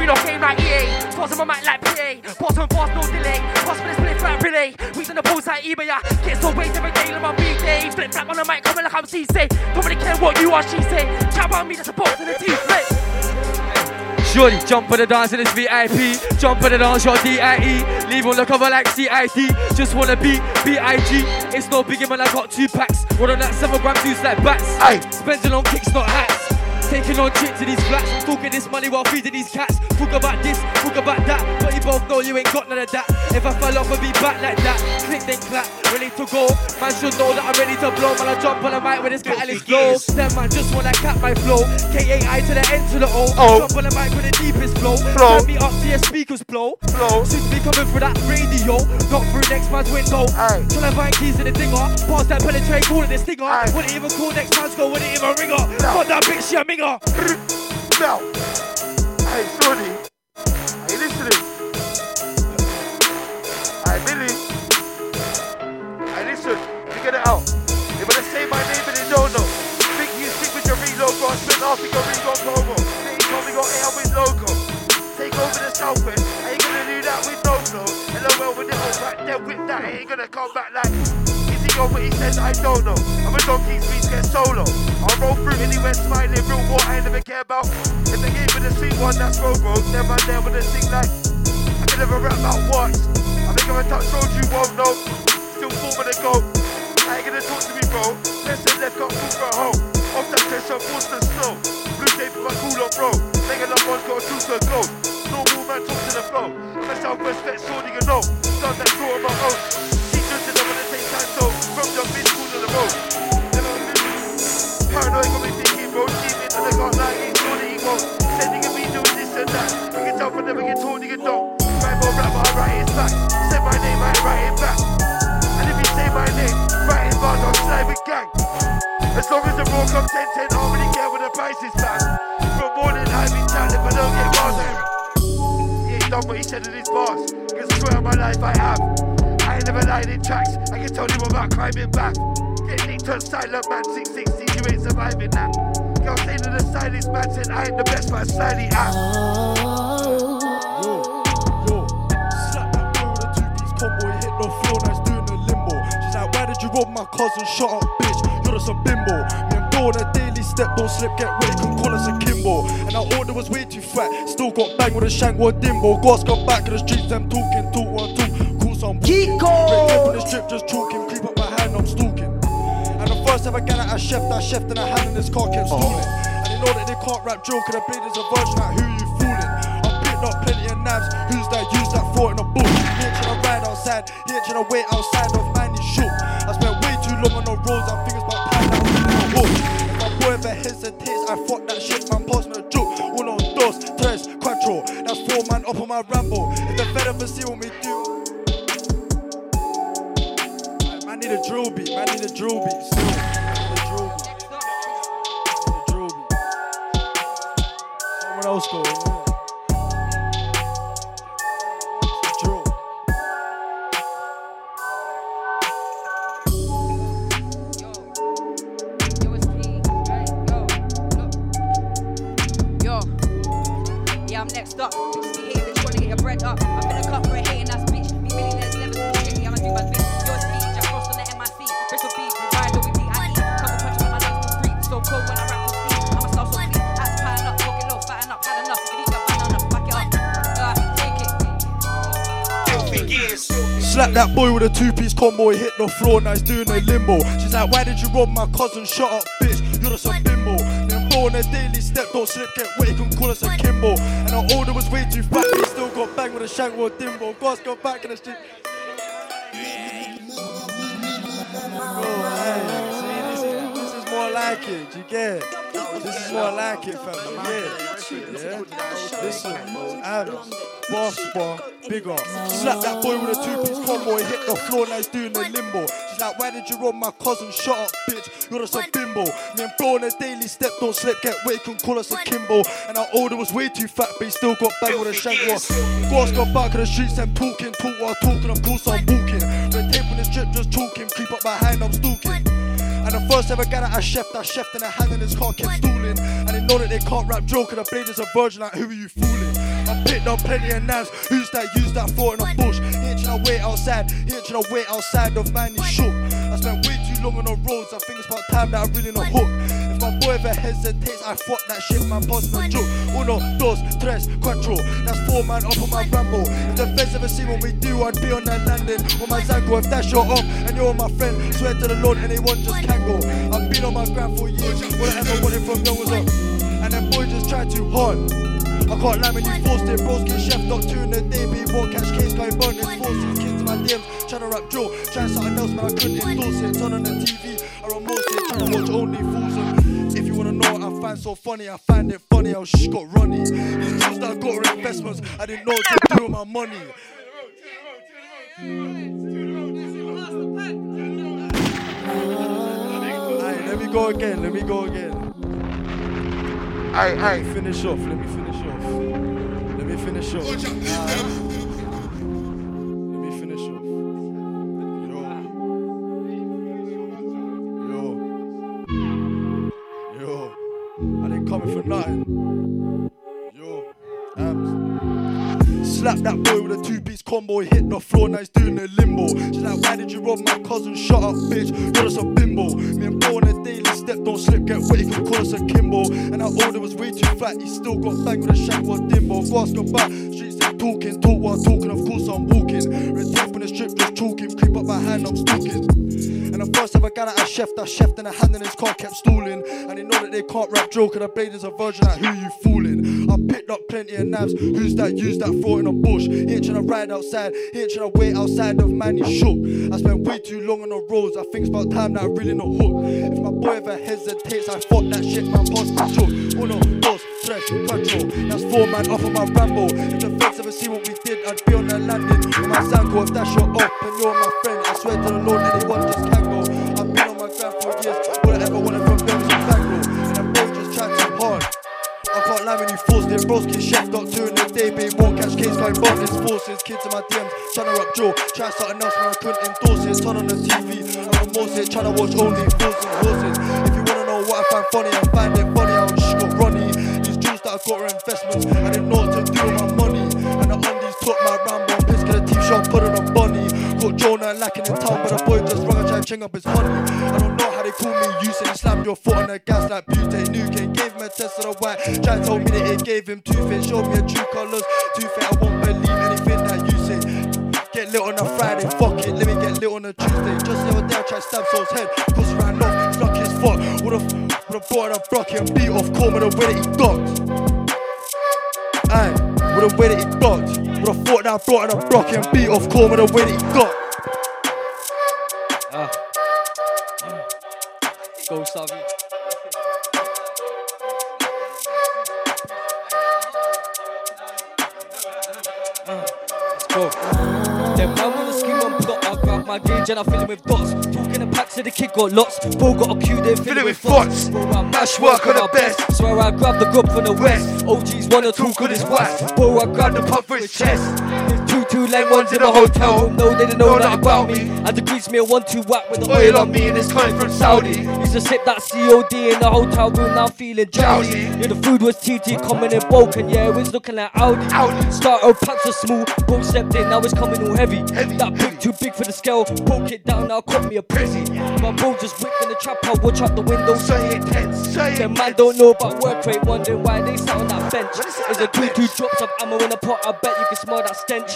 I've been off game like EA, pause on my mic like PA, pause on boss, no delay, pause for this split flat relay, weeks on the post like eBay, I get so waste every day like my big day, flip flap on the mic, coming like I'm C-say, don't really care what you are, she say, chat about me, that's a box in the teeth, flip.
Shorty, jump on the dance in this VIP. Jump on the dance, your D-I-E. Leave on the cover like C-I-D. Just wanna be B-I-G. It's no biggie man, I got two packs. One on that seven gram juice like bats. Aye. Spending on kicks, not hats. Taking on chicks in these flats. Talking this money while feeding these cats. Talk about this, talk about that. But you both know you ain't got none of that. If I fell off, I'll be back like that. Click then clap. ready to go. Man should know that I'm ready to blow. Man, I jump on the mic with this catalyst flow. Them man just wanna cap my flow. K-A-I to the N to the O.
Oh.
Jump on the mic with the deepest flow.
Flow.
Turn me up to your speakers blow.
Flow.
Seems to be coming through that radio. Not through next man's window. Till I find keys in the dinger. Pass that penetrate, call it the stinger. Wouldn't even call next man's go, wouldn't even ring her. Got that bitch, she a minger.
Now, hey, Shorty, hey, listening. Hey, Billy. Hey, listen, you get it out. You're gonna say my name and you don't. Think you stick with your reload, bro. Split off with your reload promo. Then you told me go air with logo. Take over the southwest. I ain't gonna do that with no flow. LOL with it all back there with that. I ain't gonna come back like. Is he says? I don't know. I'm a donkey, please get solo. I'll roll through anywhere smiling, real war I never care about. If they gave me the sweet one, that's Robo. Then man there with a sing like. I can never rap about what. I think if I touch road, you won't know. Still four with a go. I ain't gonna talk to me, bro. Left and left, got food for a hoe. Off that I'm forced to snow. Blue tape for my cool up, bro. Make enough one's got a two to go. Normal man talk to the flow. I'm a southwest vet, so you know. Done that draw on my own. From your mid school to the road. Paranoid got me thinking, bro. Scheming and I got like he's sure that he won't. Sending a me doing this and that. You can tell from never get told, nigga don't. Right more rap, but I write it back. Say my name, I write it back. And if you say my name, write it bars, I'll slide with gang. As long as the raw comes 10 10, I don't really care when the price is back. From morning, I've been chatting, if I don't get bars, I he ain't done what he said in his bars. Cause swear on my life I have. Ain't never lied in tracks. I can tell you about climbing back. Get linked to a silent man, 660, you ain't surviving that. Girl say in the silence man said I ain't the best, but I slightly am.
Slap that boy with a two-piece combo, hit the floor, now doing the limbo. She's like, why did you rob my cousin? Shut up, bitch, you're just a bimbo. Me and bro on a daily step, don't slip, get wet, can call us a Kimbo. And our order was way too fat, still got bang with a shank or dimbo. Goss come back to the streets, them talking, talk one, talk, cool some Kiko! Red tape on the strip, just talking, creep up behind, I'm stalking. And the first ever gal that I chef, that chef in a hand in this car kept oh. stalling. And they know that they can't rap joke, and the blade is a virgin, like who you fooling? I picked up plenty of nabs, who's that? Use that for in the bush. He ain't tryna ride outside, he ain't tryna wait outside of man, he shook. I spent way too long on the roads, I think it's about time that I'm really a hook. If my boy ever hesitates, I fuck that shit, man, pass me a joke. Uno, dos, tres, cuatro, that's four man up on my rambo. If the fed ever see what we do, Man need a drill beat, man need a drill beat. Still. Need a drill beat. Need a drill beat. Someone else go.
Next up.
Slap that boy with a two-piece combo, he hit the floor, now he's doing a limbo. She's like, why did you rob my cousin? Shut up, bitch, you're just a bimbo. Bro on a daily step, don't slip, get wet, you can call us a Kimbo. And our order was way too fat, he still got bang with a shank or a dimbo. Goss go back in the street. Oh, this is more like it, you get it? This is more like it, fam, you get it? Yeah? Listen, Adams, boss bar, big up. Slap that boy with a two-piece combo, he hit the floor, now he's doing the limbo. She's like, why did you rob my cousin? Shut up, bitch, you're just a bimbo. Me and bro on a daily step, don't slip, get you can call us a Kimbo. And our older was way too fat, but he still got bang with a shank. Goss got back in the streets and talking, talk while talking, of course I'm walking. Red tape on the strip, just talking, creep up behind, I'm stalking. And the first ever guy that I chef, that chef in a hand in his car kept stooling. And they know that they can't rap joke, and the blade is a virgin, like who are you fooling? I picked up plenty of knives, who's that? Use that for in a bush. He ain't tryna wait outside, he ain't tryna wait outside of man, he shook. I spent way too long on the roads, I think it's about time that I really know hook. My boy ever hesitates, I fuck that shit, man, pass my joke. Uno, dos, tres, cuatro, that's four man up on my rambo. If the feds ever see what we do, I'd be on that landing. On my Zango, if that's your up and you're my friend, swear to the Lord, anyone just can go. I've been on my grind for years, whatever I ever wanted from young was up. And them boys just try too hard. I can't lie when you forced it, bros get chef, not two in the day, you won't catch case going burn. It's forced these kids my DMs, trying to rap drill, trying something else, man, I couldn't endorse it. Turn on the TV, I remote it, trying to watch only fools. Find so funny, I find it funny how shh got runny. These deals that I got were investments, I didn't know what to do with my money. Aye, let me go again, let me go again. Aye, aye. Finish off, let me finish off. Let me finish off. Aye. Coming for nothing. Yo. Ams. Slap that boy with a two-piece combo, hit the floor, now he's doing a limbo. She's like, why did you rob my cousin? Shut up, bitch. You're just a bimbo. Me and bro on a daily step, don't slip, get wet, you can call us a Kimbo. And our order was way too fat, he still got banged with a shank or a dimbo. Go ask about streets talking, talk while talking, of course I'm walking. Red tape on the strip, just talking, creep up my hand, I'm stalking. And the first ever guy that I chef, that chef in a hand in his car kept stalling. And they know that they can't rap joke, and the blade is a virgin, like who you fooling? I picked up plenty of nabs, who's that use that throw in a bush? He ain't tryna ride outside, he ain't tryna wait outside of man, he shook. I spent way too long on the roads, I think it's about time that I really know hook. If my boy ever hesitates, I fuck that shit, man, pass the joke. Oh Uno, dos, tres, cuatro, that's four man off of my Rambo. If the feds ever see what we did, I'd be on the landing. With my Zanko, if that's your up and you're my friend, I swear to the Lord, anyone just can't go. I've been on my grind for years, all I ever wanted from them was a tango. And them boys just try too hard. I can't lie when you force them broski chef doctor in the day, babe. Won't catch case like Barnes forces. Kids in my DMs, tryna up Joe. Try something else when I couldn't endorse it. Turn on the TV, I'm remorse it. to watch only fools and horses. If you wanna know what I find funny, I find it lacking in town, but the boy just rung and to ching up his money. I don't know how they call me Usain. He slammed your foot on the gas like butane. Nuke gave him a test of the white. Try told me that it gave him two fit. Showed me a true colours. Two fit, I won't believe anything that you say. Get lit on a Friday, fuck it. Let me get lit on a Tuesday. Just the other day I tried stab soul's head. Cause ran off, stuck his fuck. Would've, would've brought a block and beat off Cole with the way that he ducked. Aye, with the way that he ducked. Would've thought that I brought in a block and beat off Cole with the way that he ducked.
Got lots. Bro got a cue, they fill it with thoughts. Mash work on the best. Swear I grab the grub from the west. OGs wanna talk on his wax. Bro, I grab the pop for his chest. Two ones in the hotel room. No, they didn't know that about me. And the grease me a one two whack with the oil on me, and it's coming from Saudi. Used to sip that COD in the hotel room, now I'm feeling drowsy. Yeah, the food was TT coming in bulk, and yeah, it was looking like Audi. Audi. Starter packs were small, bro stepped in, now it's coming all heavy. That big too big for the scale, broke it down, now caught me a prissy. My bro just whipped in the trap, I watch out the window, so intense. Them man don't know about work rate, wondering why they sat on that bench. Is a two two drops of ammo in a pot, I bet you can smell that stench.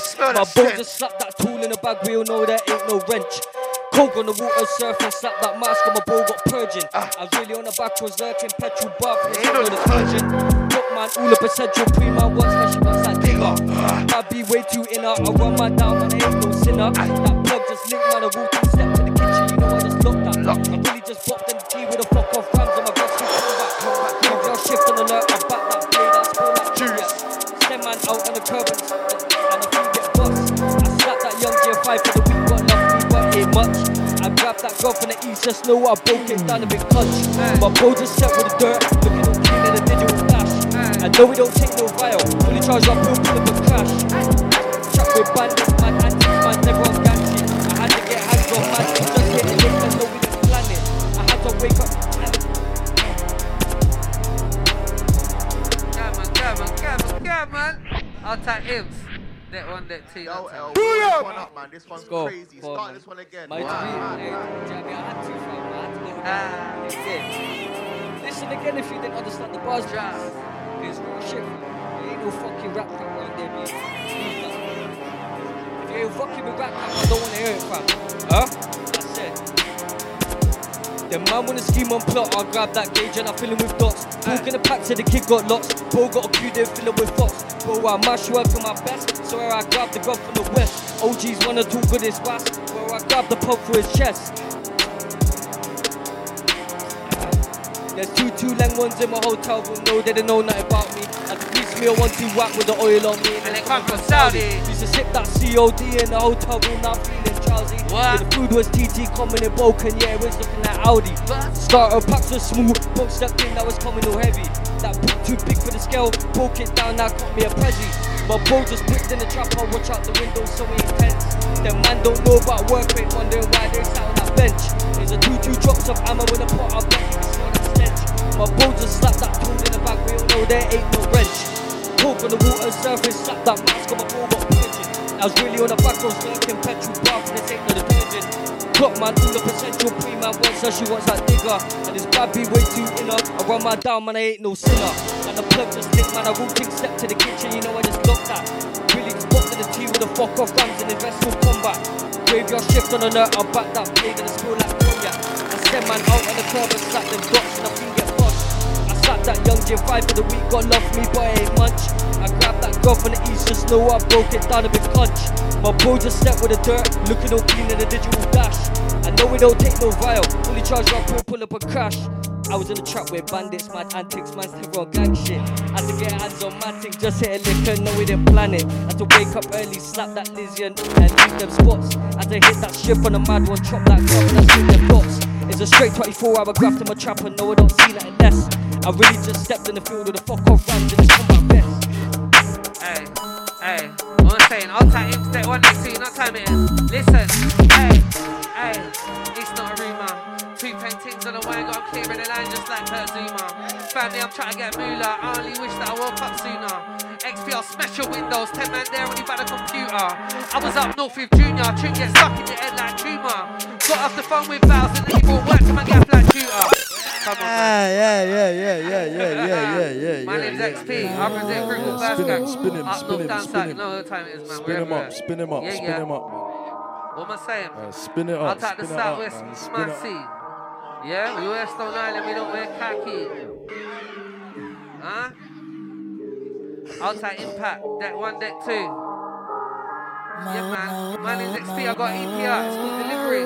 My bro just slapped that tool in the bag, we all know there ain't no wrench. Coke on the water, surfing, slap that mask on my bro, got purging. I was really on the back, was lurking, petrol bath, ain't no detergent. Top man, all up a central, pre man, once, now she wants that digger. I be way too inner, I run my down, man, I ain't no sinner. That plug just linked, man, I walked in, step to the kitchen, you know I just locked that. I really just popped them tea with a girl from the east, just know I broke it down a big clutch. My bro just set with the dirt, looking all clean in the digital flash. I know we don't take no vial, only charge up, we'll pull up a crash. Trap with bandits, man, antics, man, never on gang. I had to get hands off, man, just hit the lick and know we didn't plan it. I had to wake up.
Come on, come on, come on, come on. I'll take Ibs. That one, that two. Yo,
L, this one up, man. This one's
go.
crazy.
Go,
Start
man.
this one again.
My
Wow.
dream, hey, Jamie, I had to, fam. I had to go ah, it's it. Listen again if you didn't understand the bars, Jazz. It's real shit. There ain't no fucking rap rap around there, man. Leave that. If you ain't fucking with rap rap, I don't wanna hear it, fam. Huh? That's it.
Then man wanna scheme on plot, I grab that gauge and I fill him with dots. Talking the pack to the kid got lots. Bro got a queue, they fill it with fox. Bro, I mash work for my best. So where I grab the grub from the west. OGs wanna talk good as fast. Where I grab the pump for his chest. There's two two lang ones in my hotel room, no, they don't know nothing about me. I can grease me a one two whack with the oil on me. And,
they come from Saudi.
Used to sip that COD in the hotel room, now I'm feeling drowsy. Yeah, the food was TT coming in broken, yeah, it was looking at Audi. Starter packs were smooth, both stepped in, that was coming all heavy. That book too big for the scale, broke it down, now cut me a prezi. My bro just whipped in the trap, I watch out the window, so intense. Them man don't know about work rate, wondering why they sat on that bench. There's a two two drops of ammo in the pot, I bet you can smell that stench. My bro just slapped that tool in the back, we all know there ain't no wrench. Poke on the water surface, slap that mask on my purging. I was really on the back road, lurking petrol bath, and ain't no detergent. Clock man, all the potential pre man wants her, she wants that digger. And this bad be way too inner. I run my down, man, I ain't no sinner. And the plug just think, man, I won't think step to the kitchen, you know I just locked that. Really spot to the tea with the fuck off rams and invest full combat. Graveyard shift on the alert, I'll back that blade and spill like cognac. I send man out on the curb and slap them dots slap that young J5 for the week, got love for me, but I ain't munch. I grab that girl from the east, just know I broke it down a bit clutch. My bro just stepped with the dirt, looking all clean in the digital dash. I know we don't take no vial, fully charged up, pull, pull up a crash. I was in the trap with bandits, mad antics, man, terror gang shit. I Had to get hands on mad thing, just hit a liquor, no we didn't plan it. Had to wake up early, slap that Lizzie and, and leave them spots. Had to hit that ship on a mad one, chop that cup and I split them dots. It's a straight 24 hour graft in my trap and no I don't see nothing less. I really just stepped in the field with a fuck off rams and it's combat best.
Hey, hey, I'm saying, I'll tap him step one next to you, not time it in. Listen, hey, hey, it's not a rumour. Two paintings on the way, got clearing the line just like Kurt Zouma. Family, I'm trying to get moolah. I only wish that I woke up sooner. XPR, your windows, 10 man there only by the computer. I was up north with Junior, tune get stuck in your head like tumor. Got off the phone with Vows and then he brought work to my gap like tutor. Come on,
Yeah, yeah, yeah, yeah, yeah, yeah, yeah, yeah, yeah.
My
yeah,
name's
yeah,
XP.
yeah.
I present Crinkle Bass
Spin him,
Gang.
spin him,
Up
spin him,
down
spin.
You
him.
what time it is, man.
Spin him up, spin him up,
Yeah,
spin
yeah.
him up.
What am I saying?
Uh, spin it
I'll
up,
take the
spin it up,
southwest
man, spin
man
it up.
sea. Yeah, we wear Stone Island, we don't wear khaki. Huh? I'll take impact. Deck one, deck two. Yeah, man. My name's XP. I got EPR. It's called delivery.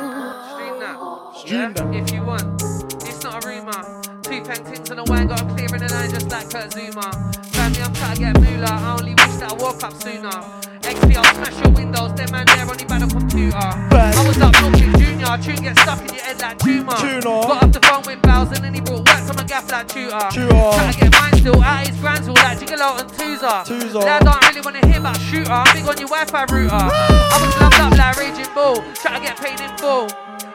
Stream that.
Stream
yeah? If you want. It's not a rumour. Two paintings on the wine, got 'em clear in the line just like Kurt Zouma. Family, I'm trying to get moolah. I only wish that I woke up sooner. XP, I'll smash your windows. Them man there only by the computer. I was up looking junior. Tune get stuck in your head like tumor.
Tuner.
Got off the phone with Bowles and then he brought work to my gaff like tutor.
Tutor.
Trying to get mine still out his grands all like Gigolo and Toozer.
Toozer.
Lad don't really want to hear about shooter. I'm big on your Wi-Fi router. I was loved up like Raging Bull. Try to get paid in full.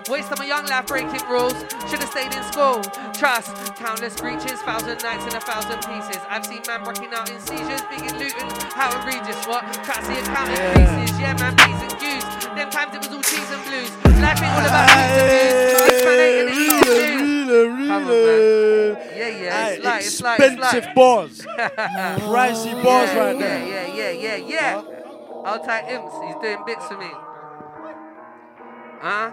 Waste of my young life breaking rules. Should've stayed in school. Trust, countless breaches, thousand nights in a thousand pieces. I've seen man breaking out in seizures, in Luton, how egregious. What? Try to see it counting pieces. Yeah, man, P's and Q's. Them times it was all cheese and blues. Life ain't all about boots and blues. It's fun, ain't it? It's not blues. Come on, man. Yeah, yeah, it's like, it's like, it's like.
Expensive bars. Pricey bars
yeah,
right
yeah,
there.
Yeah, yeah, yeah, yeah. I'll take Imps. He's doing bits for me. Huh?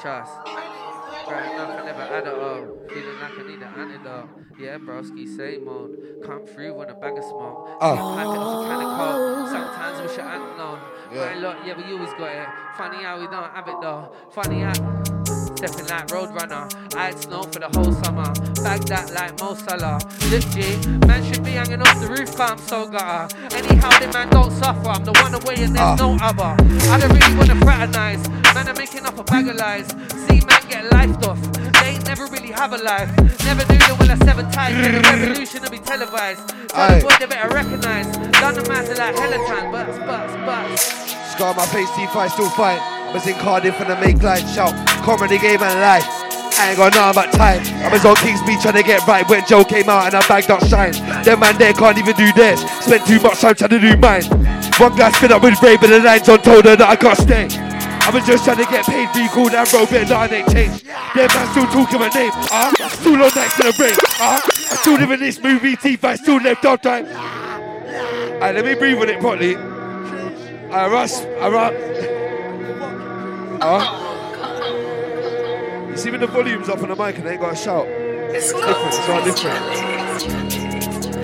Trust. Right, nothing never add it up. Feeling like I need an antidote. Yeah, broski, same mode. Come through with a bag of smoke.
Ah.
Oh. Piping off a can of coke. Sometimes we should have known.
Yeah.
Right, look, yeah, we always got it. Funny how we don't have it though. Funny how. Stepping like Roadrunner. I had snow for the whole summer. Bag that like Mo Salah. Look, G, man should be hanging off the roof, but I'm so gutter. Anyhow, the man don't suffer. I'm the one away and there's ah. no other. I don't really wanna fraternize. Man, I'm making up a bag of lies. See, man get lifed off. They ain't never really have a life. Never knew them when I seven times. The revolution will be televised. Tell
Aye.
the boy they better recognize. London man's are like hella time. Butts, butts, butts.
Scar my face, T5 still fine. I was in Cardiff and the make line shout. Comedy game and life. I ain't got nothing but time. I was on King's Beach trying to get right when Joe came out and I bagged up shine. Them man there can't even do theirs. Spent too much time trying to do mine. One glass filled up with brave and the lines on told her that I can't stay. I was just trying to get paid, be called and bro, but nothing ain't changed. Yeah, man, still talking my name. Ah, still on next to the brain. Ah, I still live in this movie, T5 still left on time. Alright, let me breathe on it properly. Alright, Russ, alright. Uh. You see when the volume's up on the mic and they ain't got a shout. It's different, it's all different.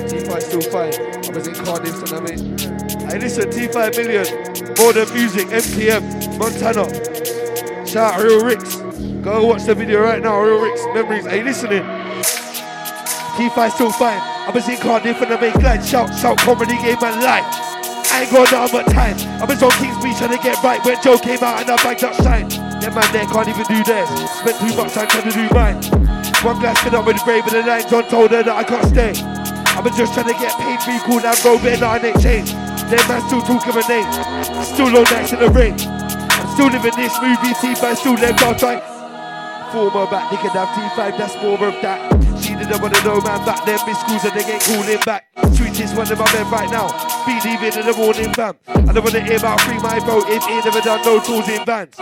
T5 still fine. I was in Cardiff, mean. Hey, listen, T5 million, than music, MTM, Montana. Shout out Real Ricks. Go watch the video right now, Real Ricks memories. Hey, listening. T5 still fine. I was in Cardiff and I make glad shout, shout comedy game and life. I ain't got nothing but time. I was on King's Beach trying to get right when Joe came out and I bagged up shine. Them man there can't even do theirs. Spent too much time trying to do mine. One glass filled up with Ray, but the line John told her that I can't stay. I was just trying to get paid, be cool, now go better, I ain't changed. Them man still talking my name. Still low nights in the ring. I'm still living this movie, T5 still left outside. Former back, can have T5, that's more of that. She didn't wanna know man back then, miss schools and they ain't calling back. Sweetest one of my men right now. Be leaving in the morning, fam. I don't wanna hear about free my vote if he never done no tools in vans.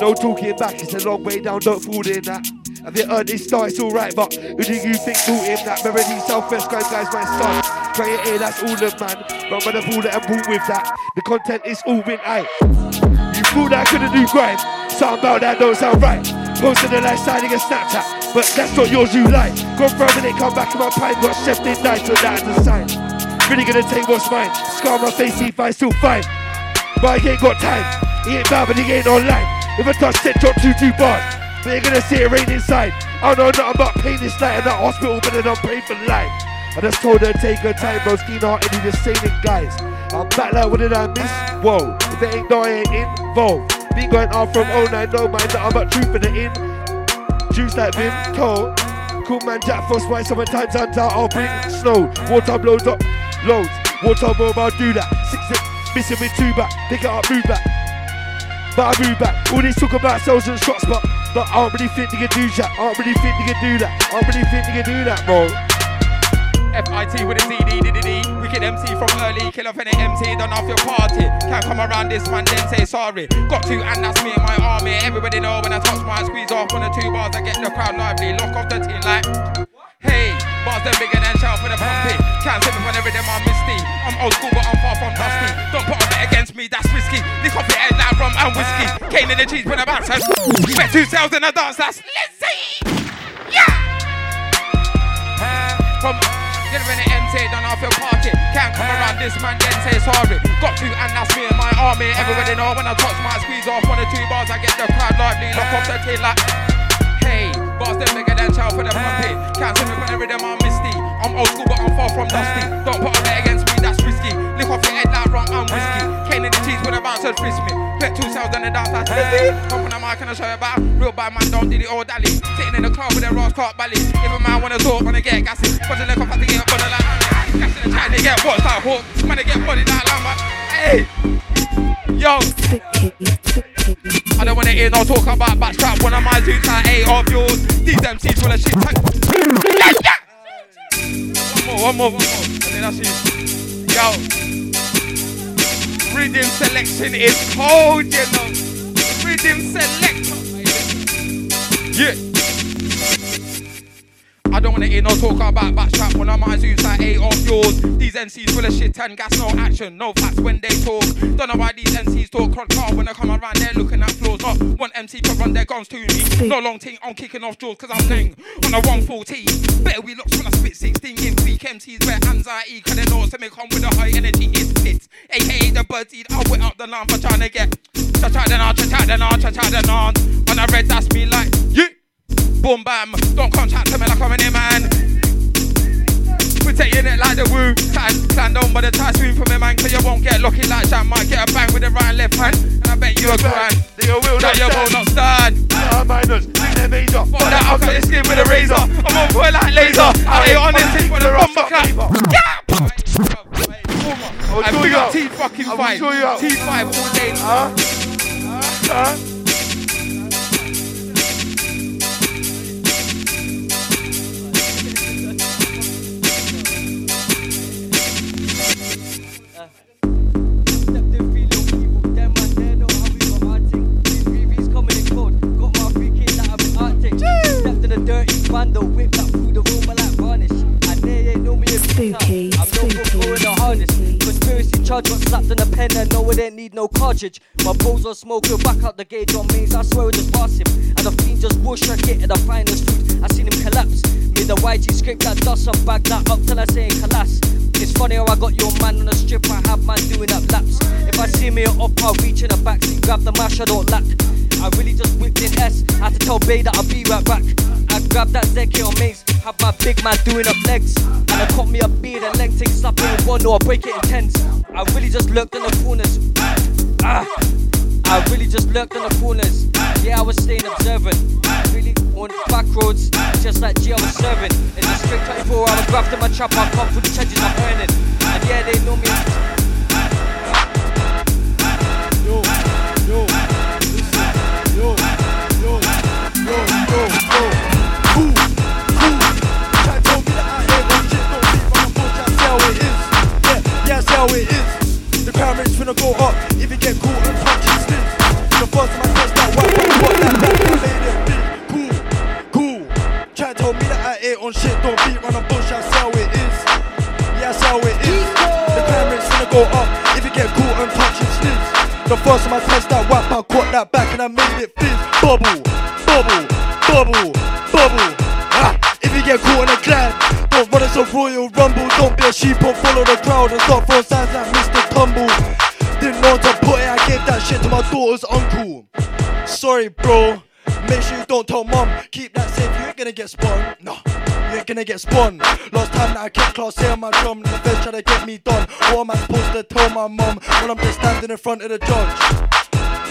No talking back, it's a long way down, don't fool in that. Have you heard this star? It's alright, but who do you think taught him that? Melody, Southwest, guys, guys, my son. Try it here, that's all of man. But when I fool and bought with that, the content is all win, aye. You thought that I couldn't do grime? Something about that don't sound right. Posting the lifestyle in a Snapchat, but that's not yours, you like. Gone for a minute, come back in my pipe, got chef in night, so that is a sign. Really gonna take what's mine. Scar my face, if I still fine. But I ain't got time. He ain't bad, but he ain't online. If I touch set, drop two, two bars. But you're gonna see it rain inside. I know nothing about pain this night in that hospital, but then I'm praying for life. I just told her take her time, bro. Ski not any the same guys. I'm back like, what did I miss? Whoa, if it ain't no, I ain't involved. Been going out from 09, no mind that I'm about truth in the in. Juice like Vim, toe. Cool man, Jack Frost, why sometimes times out, I'll bring snow. Water blows up, loads. Water bomb, I'll do that. Six, six, missing with two back. Pick it up, move back. But I move back. All this talk about cells and shots, but but I don't really think they can do that. I don't really think they can do that. I don't really think they can do that, bro.
FIT with a CD, D. Wicked MC from early, kill off any MC, done off your party. Can't come around this man, then say sorry. Got to, and that's me and my army. Everybody know when I touch my squeeze off on the two bars, I get the crowd lively. Lock off the team like, hey, bars them bigger than shout for the pumpy. Can't sit when every them I'm misty. I'm old school, but I'm far from dusty. Don't put a bet against me, that's risky. Lick off your head like rum and whiskey. Cane in the cheese when I bounce. Bet two sales in a dance, that's Lizzie. Yeah! From Get rid of MC, done off your party. Can't come around this man, then say sorry. Got to, and that's me and my army. Everybody know when I touch my squeeze off one or two bars, I get the crowd lively. Lock off the tail like, hey, bars them bigger than chow for the puppy. Can't see me when every them I'm misty. I'm old school, but I'm far from dusty. Don't put a bet against me, that's risky. Lick off your head like rum and whiskey. Cane in the cheese when the bouncers frisk me. Bet two sales and the dance that's busy. Come on the mic and I show you about real bad man don't did it all dally. Sitting in the club with a Ross Clark belly. If a man wanna talk, wanna get gassy. But the lick off, I to get up on the line. Gas in the chat, they get watched like hawk. Man, they get bodied like llama. Hey, yo. I don't wanna hear no talk about backstrap. One of my dudes like eight of yours. These MCs full of shit. One more, one more, one more. And then that's it. Yo. Rhythm selection is cold, you know. Rhythm selector. Yeah. I don't wanna hear no talk about backstrap when I'm my zoos like eight of yours. These MCs full of shit and gas, no action, no facts when they talk. Don't know why these MCs talk crud car when I come around, they're looking at floors. Not one MC to run their guns to me. No long thing, I'm kicking off jaws cause I'm playing on a 114. Better we looks when I spit 16 in weak MCs where anxiety cause they know me come with a high energy it's pits. AKA the birdseed, I went up the line for trying to get cha-cha then on, cha-cha then on, cha-cha then on. On a red that's me like, yeah. Boom bam, don't contact me like I'm an man. We're taking it like the woo Clan, clan. Down by the swing for me man Cause you won't get lucky like Jam Might get a bang with the right and left hand And I bet you a grind
Nigga will
That
not
you will not stand.
Nah, minors, think they're major.
Fuck that, I'll cut your skin with a razor. I'm on point like laser. Out here on this thing with a bomber clap Yeah!
will
And
show
big up T fucking five
show you. Out.
T5 all day
Huh? Huh?
Bando, whip that food aroma like varnish. And they ain't know me as
Spooky,
I'm no good for in a harness. Conspiracy charge got slapped on a pen and no it ain't need no cartridge. My bros on smoke, will back out the gauge on mains. I swear it just pass him. And the fiend just bush I get at the finest food. I seen him collapse. Me the YG scrape that dust and bag that up till I say it collapse. It's funny how I got your man on the strip. I have man doing up laps. If I see me up, I'll reach in the backseat, grab the mash, I don't lack. I really just whipped in S. Had to tell Bay that I'll be right back. I grabbed that Zeki on mains, have my big man doing up legs. And I caught me a beard and leg take slap it in one or I break it in tens. I really just lurked in the corners. Ah, I really just lurked in the corners. Yeah, I was staying observant. Really on back roads, just like G I was serving. In the straight 24 hour graft in my trap, I come for the changes I'm earning. And yeah, they know me.
How it is. The crime rate's finna go up if you get caught and touching stints. The first time I touched that white boy, what that made it big. Cool, cool. Try to tell me that I on shit, don't beat around the bush, see how it is. Yeah, see how it is. The crime rate's finna go up if you get caught and stints. The first time I touched that I caught that back and I made it fizz. Bubble, bubble, bubble, bubble. Ah, if you get caught in a clan, don't run it's a royal rumble. Don't a sheep or follow the crowd and start throwing signs like Mr. Tumble. Didn't know to put it, I gave that shit to my daughter's uncle. Sorry, bro. Make sure you don't tell mom. Keep that safe, you ain't gonna get spun. No, you ain't gonna get spun. Last time that I kept class here on my drum, the feds try to get me done. What am I supposed to tell my mom when I'm just standing in front of the judge?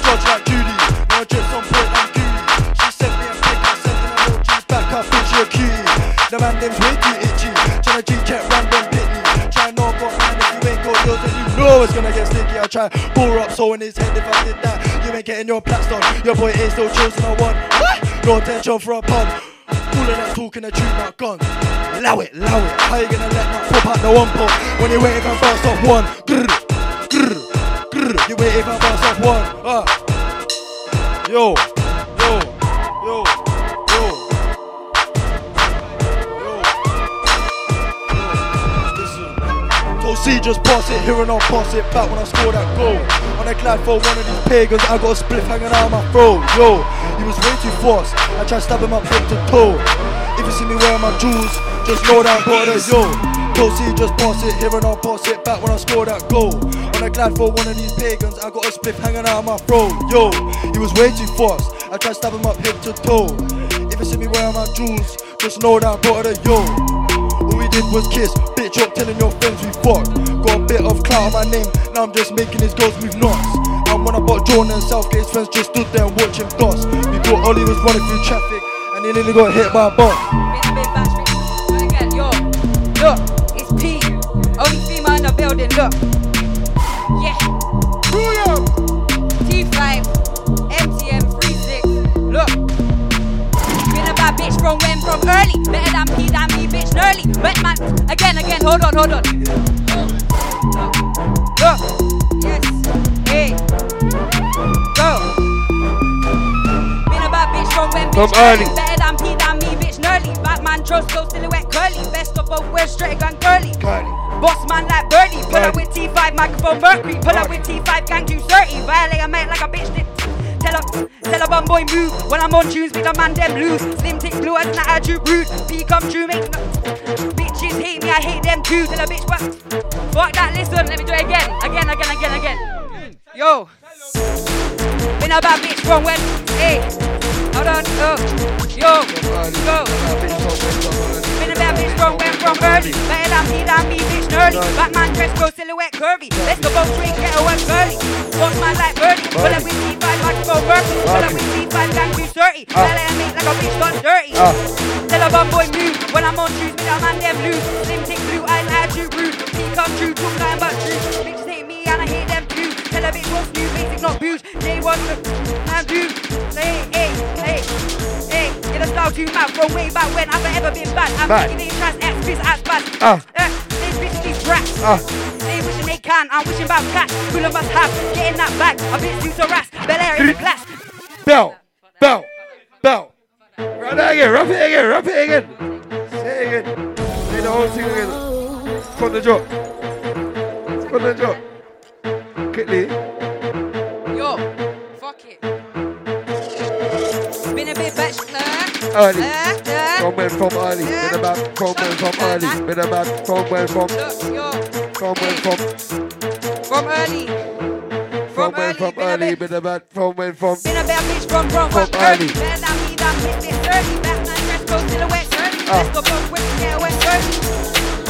Judge like Judy, when I drip some point like Judy. She sent me a pic, I sent an emoji back, I think she a cutie. The man name's way know it's gonna get sticky. I'll try pour up so in his head if I did that, you ain't getting your plats done. Your boy ain't still chosen I one. No attention for a pun. All of that talking, the truth, not guns. Allow it, allow it. How you gonna let that pop out the one pop when you if I bounce off one? Grr, grr, grr. You if I bounce off one. Uh. Yo, yo, yo, C just pass it here and I'll pass it back when I score that goal. On a glad for one of these pagans, I got a split hanging out of my throat. Yo, he was way too fast. I tried to stab him up head to toe. If you see me wearing my jewels, just know that I'm of yo. Told C just pass it here and I'll pass it back when I score that goal. On a glad for one of these pagans, I got a split hanging out of my throat. Yo, he was way too fast. I tried to stab him up head to toe. If you see me wearing my jewels, just know that I'm part of yo. Did was kiss, bitch up telling your friends we fucked. Got a bit of clout on my name, now I'm just making these girls move nuts. And when I bought Jordan and Southgate, his friends just stood there and watched him. We thought Ollie was running through traffic, and he nearly got hit by a bus.
Look, it's P. Only female in the building, look. Yeah. From when, from early. Better than P, than me, bitch, early. Wet man, again, again, hold on, hold on. Look, yes, hey, go. Been a bad bitch from when,
From early.
Better than P, than me, bitch, early. Batman, trust, go silhouette, curly. Best of both worlds, straight gun, curly. Boss man like Birdie, pull up with T5 microphone Mercury, pull up with T5 gang 230, violate a mate like a bitch did. Tell a, tell a bum boy move, when I'm on tunes, make the man them lose. Slim tick blue and that attitude rude, P come true, make no, bitches hate me, I hate them too. Tell a bitch what, fuck that, listen, let me do it again, again, again, again, again. Yo, been a bad bitch from when, hey, hold on, oh, yo, go. From when, from early, better than me, than me, bitch, early. Batman dress, go silhouette, curvy. Let's go both straight, get a work early. Boss man like Birdie, pull up with T5, microphone Berkeley, pull up with T5, gang 230. Ah. Tell her I make like a bitch done dirty. Ah. Tell a bum boy move, when I'm on shoes, me that man them lose. Slim tick blue eyes, attitude rude. T come true, talk nothing but truth. Bitches hate me and I hate them too. Tell a bitch what's new, basic not booze. Day one, and do. Say hey, hey, hey. In a style too mad from way back when I've ever been bad. I'm
Bad.
thinking they trans X, piss ass bad.
Ah.
Uh, these bitches, these brats.
Ah.
They wishing they can, I'm wishing about cash. Full of us have, getting that bag. A bitch due to ras, Bel Air in the class.
Bell, bell, bell. Run that again, rap it again, rap it again. Say it again. Say the whole thing again. From the drop. From the drop. Quickly.
Early.
Uh, uh,
From early. Been about from when from early. Been about from when from
yo,
from when from
from early.
from when from early. Been about from when from
Been a bad bitch from from
From
from
early.
early. Better not be that hit this early. Back nine dress go silhouette early.
Ah.
Let's go both ways, yeah, west early.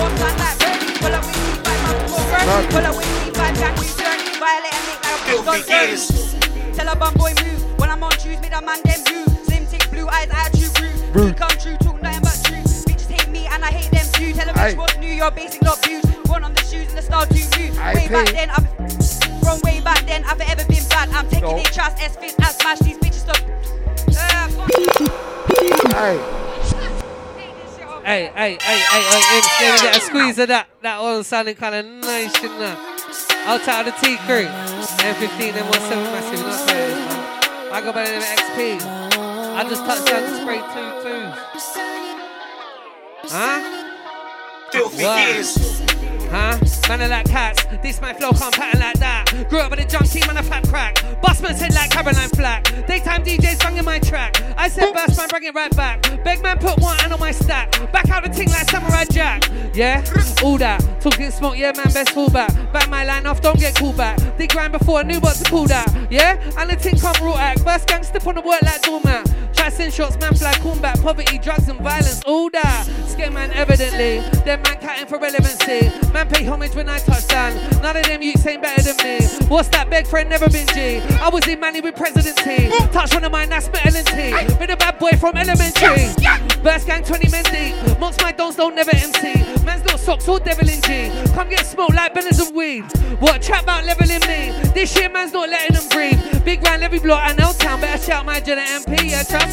One time like early. Pull up with C5, man, before early. Pull up with C5, gang, we turny. Violate and make like a bitch
Filthy
gone Tell a bum boy move. When I'm on shoes, me the man them blue. Slim tick, blue eyes, attitude rude.
Rude.
Come true, talk nothing but truth. Bitches hate me and I hate them too. Tell a bitch what's new, your basic not views. One on the shoes and the style too new.
Aye,
Way back then, I've from way back then, I've ever been bad. I'm taking
No.
it trust, S fist, I smash these bitches stop. Uh, fuck.
Hey,
Hey, hey, hey, hey, hey, Imps, let me get a squeeze of that. That one sounded kind of nice, you know. Outside of the T crew. M15, M17 massive, you know what it is, man. I go by the name of XP. I just touched down to spray two twos. Huh?
Filthy
Wow.
gears.
Huh? Man are like cats. This my flow can't pattern like that. Grew up with a junkie, man, a fat crack. Bossman said like Caroline Flack. Daytime DJs banging my track. I said burst man, bring it right back. Big man put one hand on my stack. Back out the ting like Samurai Jack. Yeah? All that. Talking smoke, yeah, man, best fall back. Back my line off, don't get called back. Dig grind before I knew what to call that. Yeah? And the ting come raw act. Burst gang step on the work like doormat. Send shots, man, fly combat. Poverty, drugs, and violence. All that. Scare man, evidently. Them man catting for relevancy. Man pay homage when I touch down. None of them youths ain't better than me. What's that beg friend never been G? I was in Manny with presidency. Touch one of mine, that's better than T. Been a bad boy from elementary. Burst gang 20 men deep. Monks my dons don't never MC. Man's little socks all devil in G. Come get smoked like benners and weed. What trap about leveling me? This shit man's not letting them breathe. Big round every block and L town. Better shout my Jenna MP, yeah, trust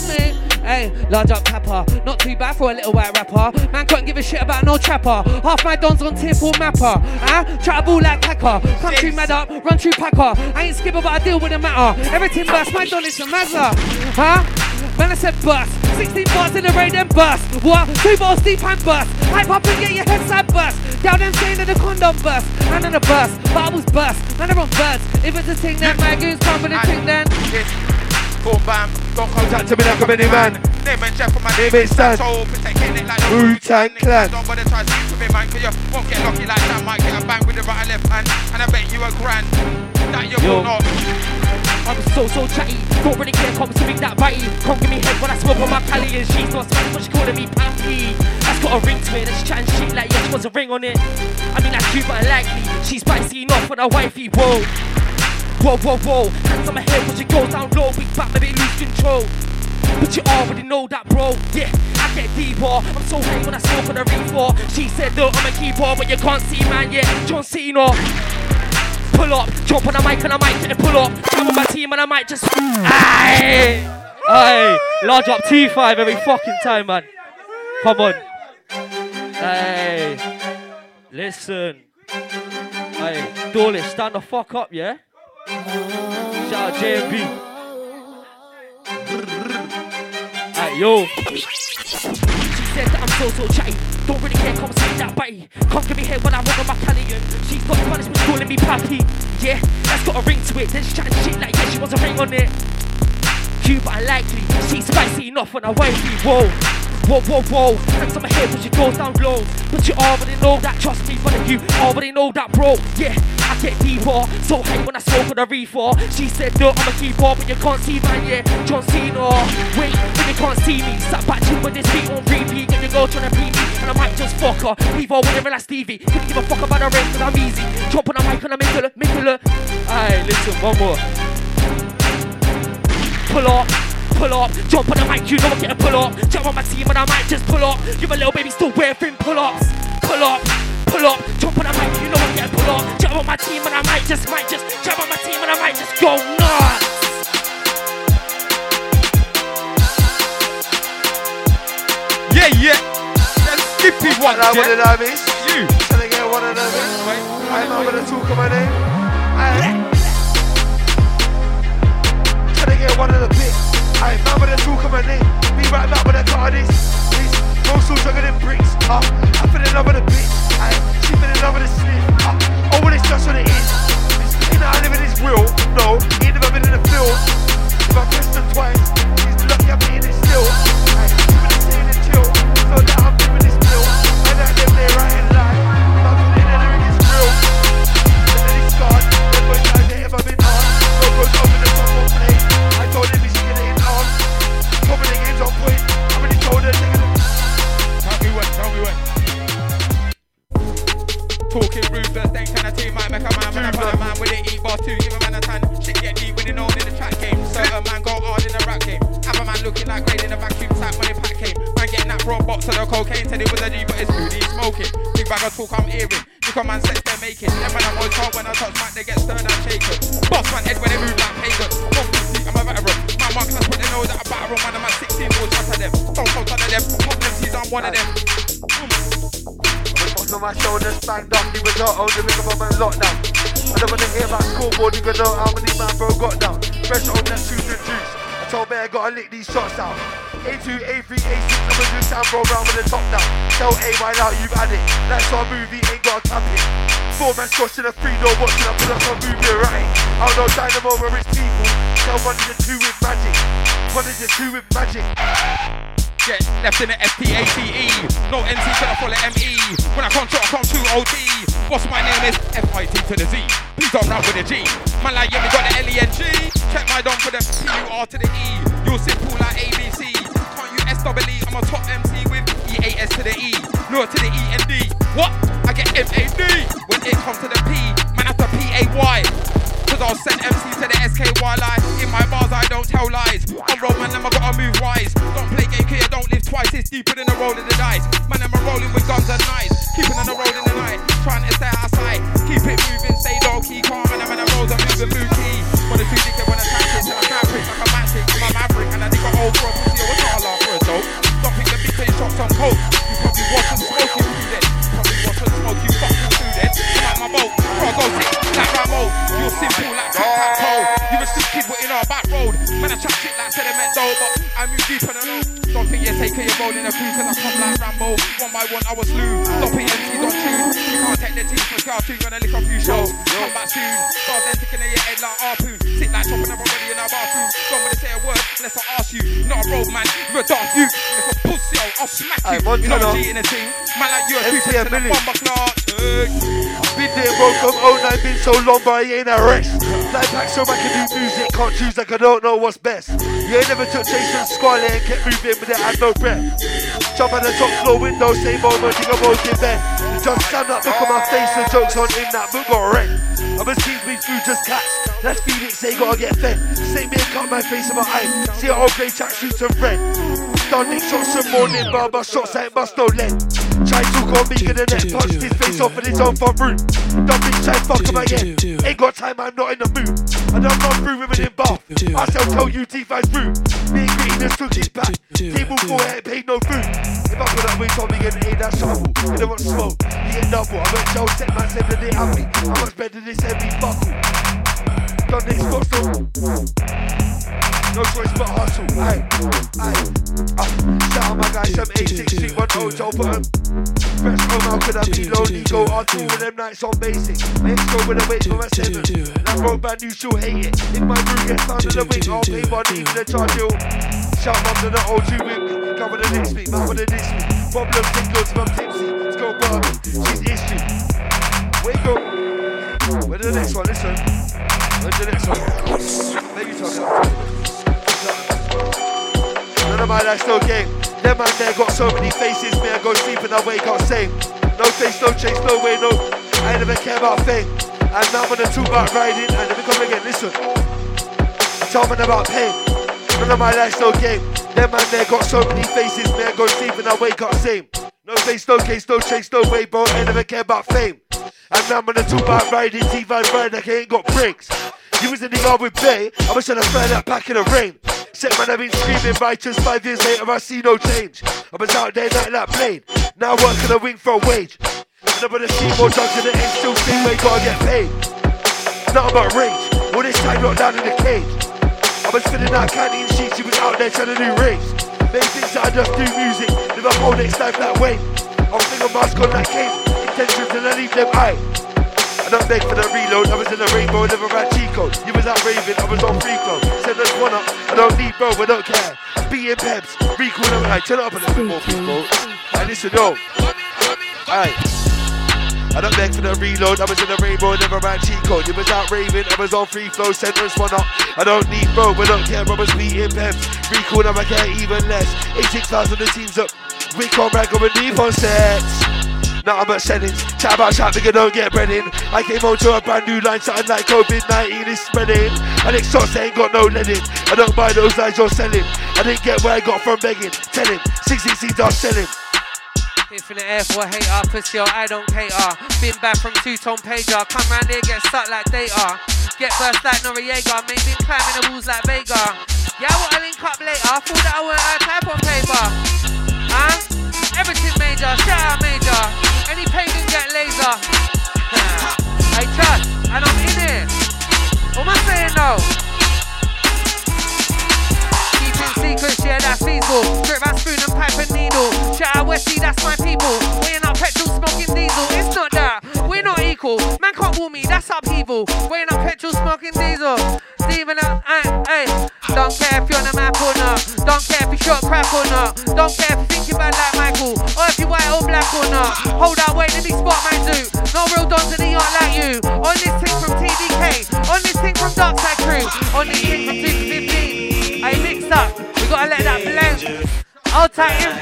Hey, large up papa. Not too bad for a little white rapper. Man couldn't give a shit about no trapper. Half my dons on tier 4 mapper. Huh? Try to ball like Packer. Country mad up, run through Packer. I ain't skipper, but I deal with the matter. Everything burst, my don is a mazza. Huh? Man, I said bust. 16 bars in the rain, then bust. What? Two balls deep and bust. Hype up and get your head side bust. Down them saying that the condom bust. Man on the bus, bubbles bust. Man, are on birds. If it's a thing, then my goons come with a thing, then.
Boom bam, don't
Contact to me like a mini man.
Name and Jeff for my
Name it Stan.
Soul, protecting it like the
Wu-Tang Clan.
Don't bother try to speak to me, man, cause you won't get lucky like that. Might get a bang with the right and left hand, and I bet you a grand. That you
Yo.
will not.
I'm so so chatty, don't really care, come to me that bitey. Come give me head when I smoke on my pally and she's not Spanish, but she calling me pappy. That's got a ring to it, and she chatting shit like yeah, she wants a ring on it. I mean that's cute but unlikely. She's spicy enough for the wifey, whoa. Whoa, whoa, whoa, hands on my head when she goes down low, big back, maybe lose control. But you already know that, bro. Yeah, I get deeper. I'm so high when I smoke on the reefer. She said, look, I'm a keeper, but you can't see, man. Yeah, John Cena. Pull up, jump on the mic and I might get a pull up. Jump on my team and I might just. Aye! Aye! Large up T5 every fucking time, man. Come on. Hey. Listen. Hey, Dawlish, stand the fuck up, yeah? Shout out JMB. Hey, yo. She said that I'm so so chatty. Don't really care, come say that bitey. Come give me head when I roll on my Italian. She's got Spanish, but calling me pappy. Yeah, that's got a ring to it. Then she chatting shit like yeah, she wants a ring on it. Cute but unlikely. She's spicy enough on her wifey. Whoa. Whoa, whoa, whoa. Hands on my head, but she goes down low. But you already know that, trust me, but if you already know that, bro. Yeah, I get deeper. So high when I smoke on the reefer. She said, no, I'm a keeper, but you can't see, man, yeah. John Cena. Wait, but you can't see me. Sat back to with this beat on repeat. And you go trying to beat me. And I might just fuck her. Leave her whenever like Stevie. Couldn't give a fuck about the ring, cause I'm easy. Jump on the mic and I'm into it, make it look. Aye, listen, one more. Pull up. Pull up, jump on the mic, you know I get a pull up. Jump on my team and I might just pull up. Give a little baby still wearing pull ups. Pull up, pull up, jump on the mic, you know I get a pull up. Jump on my team and I might just, might just, jump on my team and I might just go nuts.
Yeah, yeah. That's skippy one,
Like one of
yeah.
them.
You.
Trying to get one of them is. I am gonna talk of my name. I Trying to get one of the bits. I am gonna talk of. Me right back with a car this. Bricks. Uh, I fell in love with a bitch. I, she fell in love with a sniff. Uh, oh, well, it's just what it is. Know, I live in this real. No, he ain't never been in the field.
Talking rude, but then can I take my back a man when I run a man with it, eat Boss, too, give a man a tan. Shit get deep winning on in the track game. Certain man got hard in the rap game. Have a man looking like grade in a vacuum sack when it pack came. Man getting that raw box of the cocaine, said it was a G, but it's booty smoking. Big bag of talk I'm hearing. Look on man sex they're making. Them man I'm always hard when I touch back, they get stirred and shaken. Boss man head when they move like pagans. One pussy, I'm a veteran. My marks, class, what they know that I battle on. Man, I'm 16 more shots them. Don't talk to them. Pop them, see, I'm one of them.
Mm. On my shoulders banged up, don't own the nigga from a lockdown. I don't wanna hear about scoreboard, nigga know how many man bro got down. Fresh on that shoes and juice. I told I gotta lick these shots out. A2, A3, A6, I'm a do sound bro round with the top down. Tell A why now you've had it. That's our movie, ain't got a it. Four man squash in a three door watching I put up a movie right. I don't know dynamo where it's people. Tell one of the two with magic. One of the two with magic.
Get left in the FPACE. No NC to the full ME. When I come control, I come to OT. What's my name is FIT to the Z. Please don't run with the G. Man like yeah, we got the L-E-N-G. Check my dome for the P-U-R to the E. You're simple like ABC. Can't you S-double-E? I'm a top MC with E-A-S to the E. No to the E and D. What? I get M-A-D. When it comes to the P, man after P-A-Y. Cause I'll send MC to the SKY lie. In my bars, I don't tell lies. I'm road man, I'm gotta move wise. Don't play game here, don't live twice. It's deeper than the roll of the dice. Man, I'm rolling with guns and knives. Keeping on the road in the night. Trying to stay outside. Keep it moving, stay low key. Calm, and I'm in the rolls, I'm moving mookie. Wanna see dick, wanna try it till I can't pick like a matic. I'm a maverick, and I think I old for a pussy. What's all out for a dope? Don't the big face shots on coke. You probably watch them smoking through that. You probably watch them smoke, you fucking through that. Come out my boat, bro, go sick like Ramo. You're simple like tic tac toe. You a sick kid, but in our back road. Man, I chat shit like sediment though, but I move deep and I. Don't think you're taking your role in the crew, cause I come like Rambo. One by one, I was. Stop it, MC's on tune. You can't take the team for scar two, gonna lick a few shows. Come back soon. Stars then ticking in your head like harpoon. Sit like chopping up already in our bathroom. Don't wanna say a word unless I ask you. Not a road man, you're a dark you. If a pussy, oh, I'll smack you. You know cheating. Man like you, a two in the
Billy.
bomber class.
Been there, bro, from 09, been so long, but I ain't a rest. Fly back so I can do music, can't choose like I don't know what's best. You ain't never took Jason Scarlet and kept moving, but it had no breath. Jump on the top floor window, same moment, think I'm in bed. Just stand up, look at my face, the jokes on in that book got wrecked. I'm a teams me through just cats. That's Phoenix, they gotta get fed. Same me cut my face in my eye. See a old grey tracksuits and red. Done shots some morning, barber shots ain't bust no lead. Try to go bigger than that, punched his face off in his own front room. Dumb bitch try fuck him again. Ain't got time, I'm not in the mood. And I'm not through with women in bath. I shall tell you T5's rude. Green and took his back. Table four ain't paid no food. If I put that weight on me and ain't that shovel, you don't want smoke, you get double. I'm a Joe set man said that they have me. How much better this every buckle? Done this got so no choice but hustle. Aye, aye. Uh, shout out my 863 one Ojo, but um, fresh home out could I be lonely? Go on tour with them nights on basic. Ain't sure with a wait for my seven. That road band you she'll hate it. If my room found in the wing, I'll pay one even the charge you. Shout out to the O2 with me. Cover the next week, man with the next week. Problems, loads, I'm tipsy. Let's go, Barbie. She's history. You go? Where's the next one? Listen. Where's the next one? You talking about? Of my life's no game. Them man there got so many faces. Me, I go sleep and I wake up same. No face, no chase, no way, no. I never care about fame. And now I'm on the two about riding. And me come again, listen. I tell man about pain. None of my life's no game. Them man there got so many faces. Me, I go sleep and I wake up same. No face, no case, no chase, no way, bro. I never care about fame. And now I'm on the two about riding. T5 ride like I ain't got brakes. You was in the yard with Bay. I was trying to find that back in the rain. Set man, I've been screaming righteous. Five years later, I see no change. I was out there like that blade. Now working a wing for a wage. And I'm gonna see more drugs in the end. Still think they gotta get paid. Nothing but rage. All this time locked down in the cage. I was spinning out canteen sheets. She was out there trying to do raves. They think that I just do music. Live a whole next life that way. I'm thinking mask on that cave. Intentions and I leave them high. I don't beg for the reload, I was in the rainbow, living around Chico. You was out raving, I was on free flow. Send us one up, I don't need bro, I don't care. Be in peps, recall them, I turn up a little bit more, bro. Hey, listen, yo. Alright. I don't beg for the reload, I was in the rainbow, living around Chico. You was out raving, I was on free flow, us one up. I don't need bro, I don't care, I was beating peps. Recall them, I care even less. 86,000 the teams up. We come back and we leave on sets. Nothing but sellings. Chat about chat, nigga, don't get bread in. I came home to a brand new line, something like COVID 19 is spreading. And it's shots ain't got no lead in. I don't buy those lies you're selling. I didn't get where I got from begging. Tell him, 60 seeds are selling.
Infinite air for a hater, pussy yo, I don't cater. Been back from two-tone pager, come round here, get sucked like data. Get burst like Noriega, make me climbing the walls like Vega. Yeah, I wanna link up later, thought that I weren't a type on paper. Huh? Everything major, shout out major. Any pagan get laser. I trust, and I'm in it. What am I saying now? Keeping secrets, yeah, that's feasible. Drip and spoon and pipe and needle. Shout out Westy, that's my people. Weighing up petrol, smoking diesel. It's not that, equal. Man can't rule me, that's upheaval. Weighing up petrol, smoking diesel. Steven, uh, hey, don't care if you're on the map or not. Don't care if you shot crack or not. Don't care if you think bad like Michael. Or if you're white or black or not. Hold out, wait, let me spot my zoo. No real dons to the yacht like you. On this thing from TDK. On this thing from Darkside Crew. On this thing from 215. I mixed up. We gotta let that blend. I'll tight him.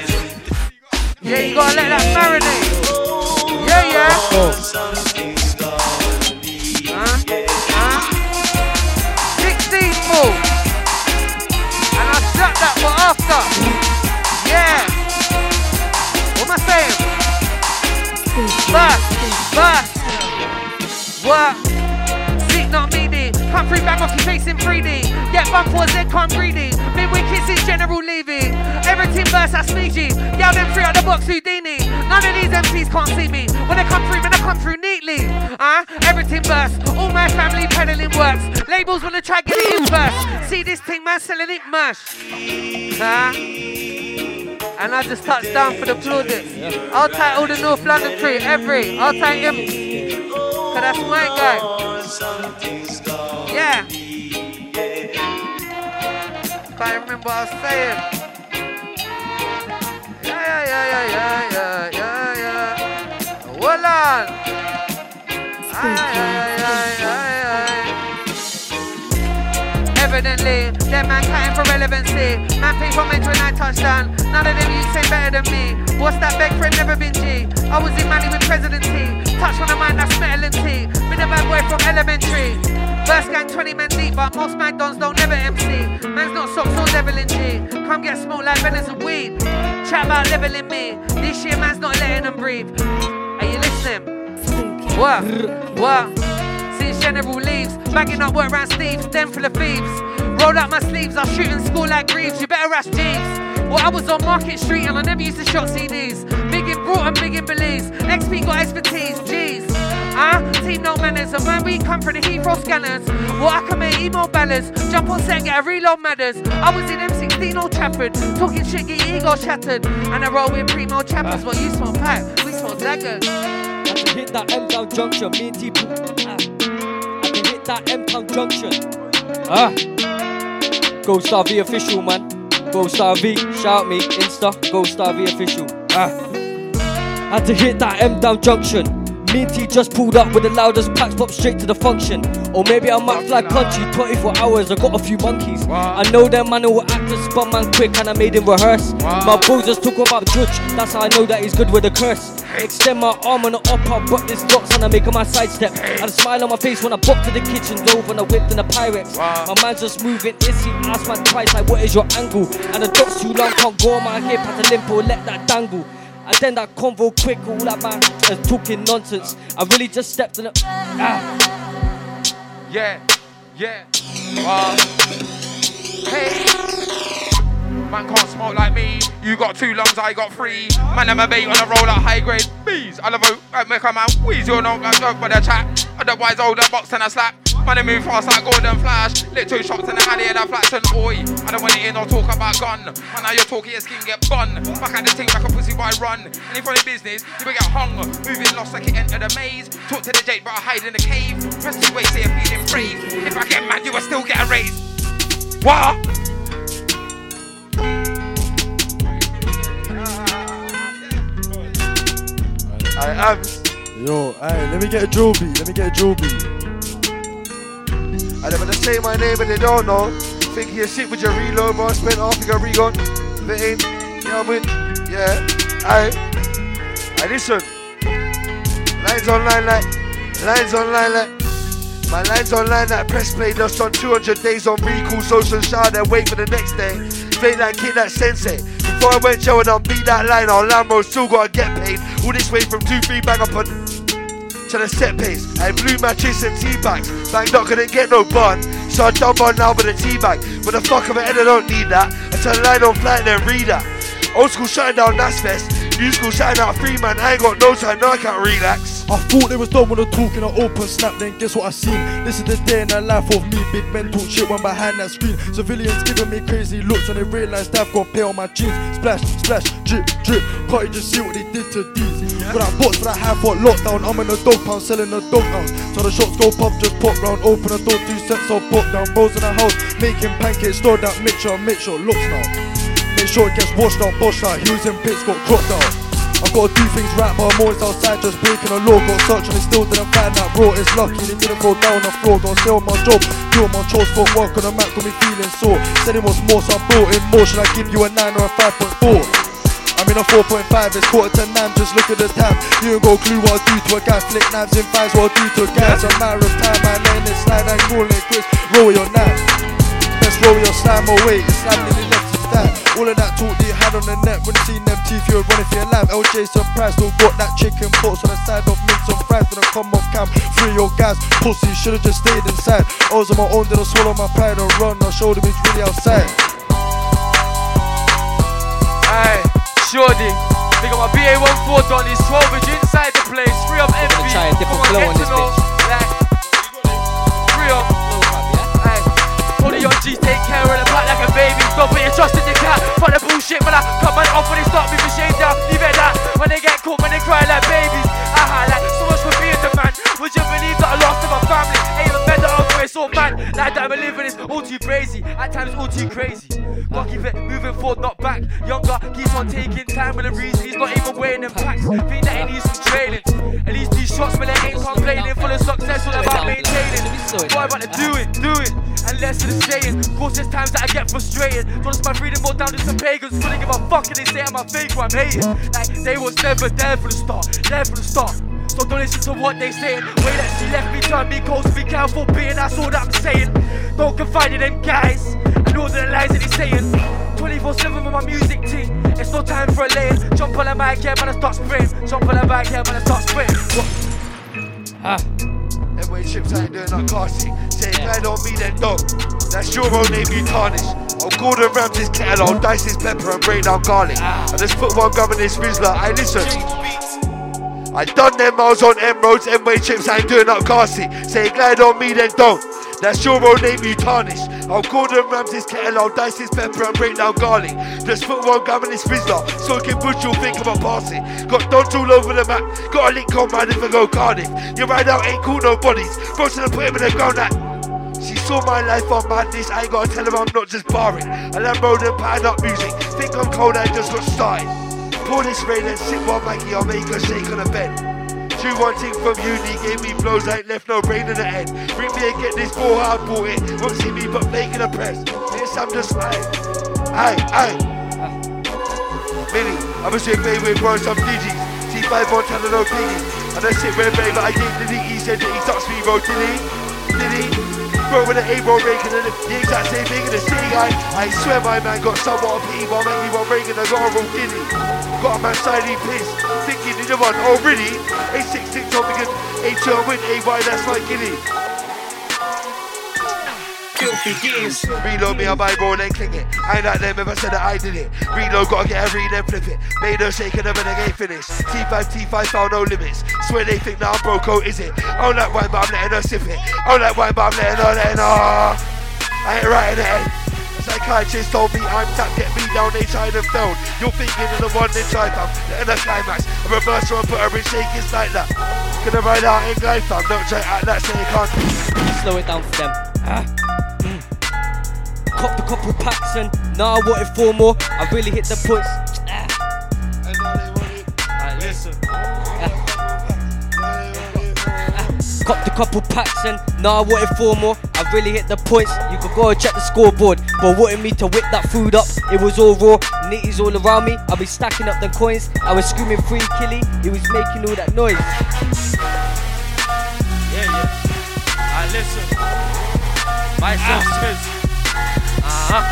Yeah, you gotta let that marinate. Yeah, yeah. Huh? Huh? 16 full. And I that for after. Yeah. What am I saying? Burst. Burst. What? Come through bang off your face in 3D. Get bump for Z, come greedy. Wicked since General Levy. Everything burst, I sneezy. Yell them three out the box, Houdini. None of these MCs can't see me. When they come through, when they come through neatly. Uh, everything burst. All my family peddling works. Labels wanna try get it in first. See this thing, man, selling it mush. Huh? And I just touched down for the plaudits. I'll take all the North London crew, every. I'll take him. Cause that's my guy. Yeah. Can't remember what I saying. Yeah, yeah, yeah, yeah, yeah, yeah, yeah. Hold on. Aye, aye, aye, aye. Evidently, them man counting for relevancy. Man pay for mental when I touchdown. None of them you say better than me. What's that beg friend never been G? I was in Mali with President T. Touch on a mind that's metal and T. Been a bad boy from elementary. First gang 20 men deep, but most man dons don't never MC. Man's not socks or devil in G. Come get smoked like Venice and weed. Chat about leveling me. This year man's not letting them breathe. Are you listening? What? What? Since General leaves, bagging up work round Steve's, them full of thieves. Roll up my sleeves, I'll shoot in school like Greaves. You better ask Jeeves. Well, I was on Market Street and I never used to shot CDs. Big in Broughton, big in Belize. XP got expertise, G's. Ah, team no manners, and when we come for the Heathrow scanners, well, I can make email banners, jump on set, get a reload matters. I was in M16 Old Trafford, talking shit, get your ego shattered. And I roll with primo chappers, what you smoke pack, we smoke daggers.
I can hit that M Town junction, me and T. Ah. I can hit that M Town junction. Ah. Go Star V official, man. Go Star V, shout me, Insta. Go Star V official. Ah. Had to hit that M down junction. Me and T just pulled up with the loudest packs, pop straight to the function. Or maybe I might fly country 24 hours. I got a few monkeys. I know them man who act to spun man quick and I made him rehearse. My bro just him up judge. That's how I know that he's good with a curse. Extend my arm on the upper, but this blocks and I make him my sidestep. And a smile on my face when I pop to the kitchen stove and I whipped in the Pyrex. My man's just moving, is he? Ask man twice, like, what is your angle? And the dot's too long, can't go on my hip, had to limp or let that dangle. And then that convo quick, all that man is talking nonsense. I really just stepped in it. Ah.
Yeah, yeah. Hey. Man can't smoke like me. You got two lungs, I got three. Man, I'm a bait on a roll at high grade bees. I love a make a man wheeze. You know, I joke with a chat. Otherwise, hold the box and I slap. Man, I move fast like Golden Flash. Lit two shots in the alley and I flatten. Oi, I don't want to hear no talk about gun. And now you're talking, your skin get bun. Back at the thing, like a pussy boy run. If funny business, you will get hung. Moving lost like it enter the maze. Talk to the Jake, but I hide in the cave. Press two ways, say I'm feeling brave. If I get mad, you will still get a raise. What?
I am.
Yo, hey, let me get a drill beat. Let me get a drill beat.
I never to say my name and they don't know. Think you're shit with your reload, bro. Spent half your recon. If it ain't, you know what I mean? Yeah. I. I listen. lines online like, lines online like. My lines online like press play, lost on 200 days on recall, social shout and wait for the next day. Fake like kid like sensei. Before I went showing I'll beat that line on Lambo, still gotta get paid. All this way from 2-3 bang up on to the set pace. I blew matches and tea bags. Bang not gonna get no bun. So I dump on now with a tea bag. But the fuck of it, and I don't need that. I turn line on flight and then read that. Old school shutting down Nas Fest. New school shutting out free man. I ain't got no time, no I can't relax.
I thought they was done when I talk in an open snap, then guess what I seen? This is the day in the life of me, big men talk shit when behind that screen. Civilians giving me crazy looks when they realise I've got pay on my jeans. Splash, splash, drip, drip. Can't you just see what they did to these? That box for that high for lockdown. I'm in a dog pound selling a dog house. So the shots go pop, just pop round. Open the door, two cents or pop down. Rolls in the house, making pancakes. Store that sure it looks now. Sure it gets washed out, washed out. Heels and pits got cropped out. I've got to do things right, but I'm always outside just breaking the law. Got searching and still didn't find that bro. It's lucky they didn't go down the floor. Gonna stay on my job, do all my chores, for work on the mat, got me feeling sore. Said it was more, so I brought in more. Should I give you a 9 or a 5.4? I'm in a 4.5, it's quarter to 9, just look at the time. You ain't got a clue what I do to a guy, flick knives in fives, what I do to a guy. It's a matter of time, I letting it slide and calling it quits. Roll your knife. Best roll your slime away, it's slamming in the left to stand. All of that talk that you had on the net, when you seen them teeth, you're running for your life. LJ surprised, still got that chicken pox on the side of mince and fries. When I come off cam, free your guys, pussy, should've just stayed inside. I was on my own, then I swallow my pride and run. I showed them it's really outside.
Aye, Shorty. Big up my BA14 on these 12 inch inside the place. Free up MV.
Gonna try a different
Come on,
flow
get
on
to
this
know.
bitch.
Like, The young G's take care of the pack like a baby. Don't put your trust in your cat. Fuck the bullshit, man. I cut man off when they start moving shades down. Leave it that. When they get caught, when they cry like babies. I highlight so much for being the man. Would you believe that I lost to my family? Ain't even better off where it's all man. Like that, I'm living is all too crazy. At times, all too crazy. Keep it moving forward, not back. Younger keeps on taking time with the reason he's not even weighing them packs. Think that he needs some training. At least these shots, man, they ain't complaining. Full of success, all about maintaining. Boy, about to do it, do it. And less of saying. Of course, there's times that I get frustrated. Don't my freedom more down to some pagans. Fully give a fuck and they say I'm a fake or I'm hating. Like, they was never there for the start. There for the start. So don't listen to what they saying. Way that she left me, turned me cold, so be careful being, that's all that I'm saying. Don't confide in them guys, and all the lies that they saying. 24 7 with my music team, it's no time for a laying. Jump on the mic, yeah, man, I start spraying. Jump on the mic, yeah, man, I start spraying. Ah.
Heavyweight chips, I ain't doing that classy. Say glide on me, then don't. That's your own name, you tarnish. I'll Gordon Ramsay's kettle, I'll dice his pepper and break down garlic. I just put one gun in this Rizla, I listen. I done them miles on M roads, M way chips, I ain't doing up classy. Say glad on me, then don't. That's your own name, you tarnish. I'll Gordon Ramsay's kettle, I'll dice his pepper and break down garlic. Just put one gun in this Rizla, so can push you'll think about passing. Got dons all over the map, got a link on man if I go Cardiff. You ride out ain't cool, no bodies. Bro, should I put him in the ground like. She saw my life on madness, I ain't gotta tell her I'm not just barring. I road and pattern up music, think I'm cold, I just got started. Pour this rain and sip one Maggie, I'll make her shake on the bed. Two one thing from uni, gave me blows, ain't left no brain in the head. Bring me and get this ball, I bought it. Won't see me but making a press. Yes, I'm just like, aye, aye. Millie, I'm a sick baby with bros, some digits. T5 on telling no diggy. And I sit where baby, I gave Diddy, he said that he touched me, bro, did he? Did he? Bro with an A-roll raking and the exact same thing in the city guy. I swear my man got somewhat of pity while make me one raking I got a roll giddy. Got a man slightly pissed, thinking in the one, really? A6 told me good, A2 I win, AY that's my giddy. Filthy gears. Reload me, I buy roll then click it. I ain't like them if I said that I did it. Reload, gotta get a read then flip it. Made her shake and then the game finished. T5, T5 found no limits. Swear they think now I'm broke, oh is it? I don't like wine, but I'm letting her sip it. I don't like wine, but I'm letting her, letting her. I ain't right in the. Psychiatrist told me I'm tapped, get me down, they tried and failed. You're thinking of the one they tried, fam. Letting her climax. A reverse her and put her in shakings like that. Gonna ride out in glide, fam. Don't try act like say you can't.
Slow it down for them. Ah. Copped a couple packs and now I wanted four more. I really hit the points. Ah. Copped a couple packs and now I wanted four more. I really hit the points. You could go and check the scoreboard, but wanting me to whip that food up, it was all raw. Nitties all around me. I be stacking up the coins. I was screaming free killy. He was making all that noise. Yeah, yeah.
I listen. Myself Smith.
Oh,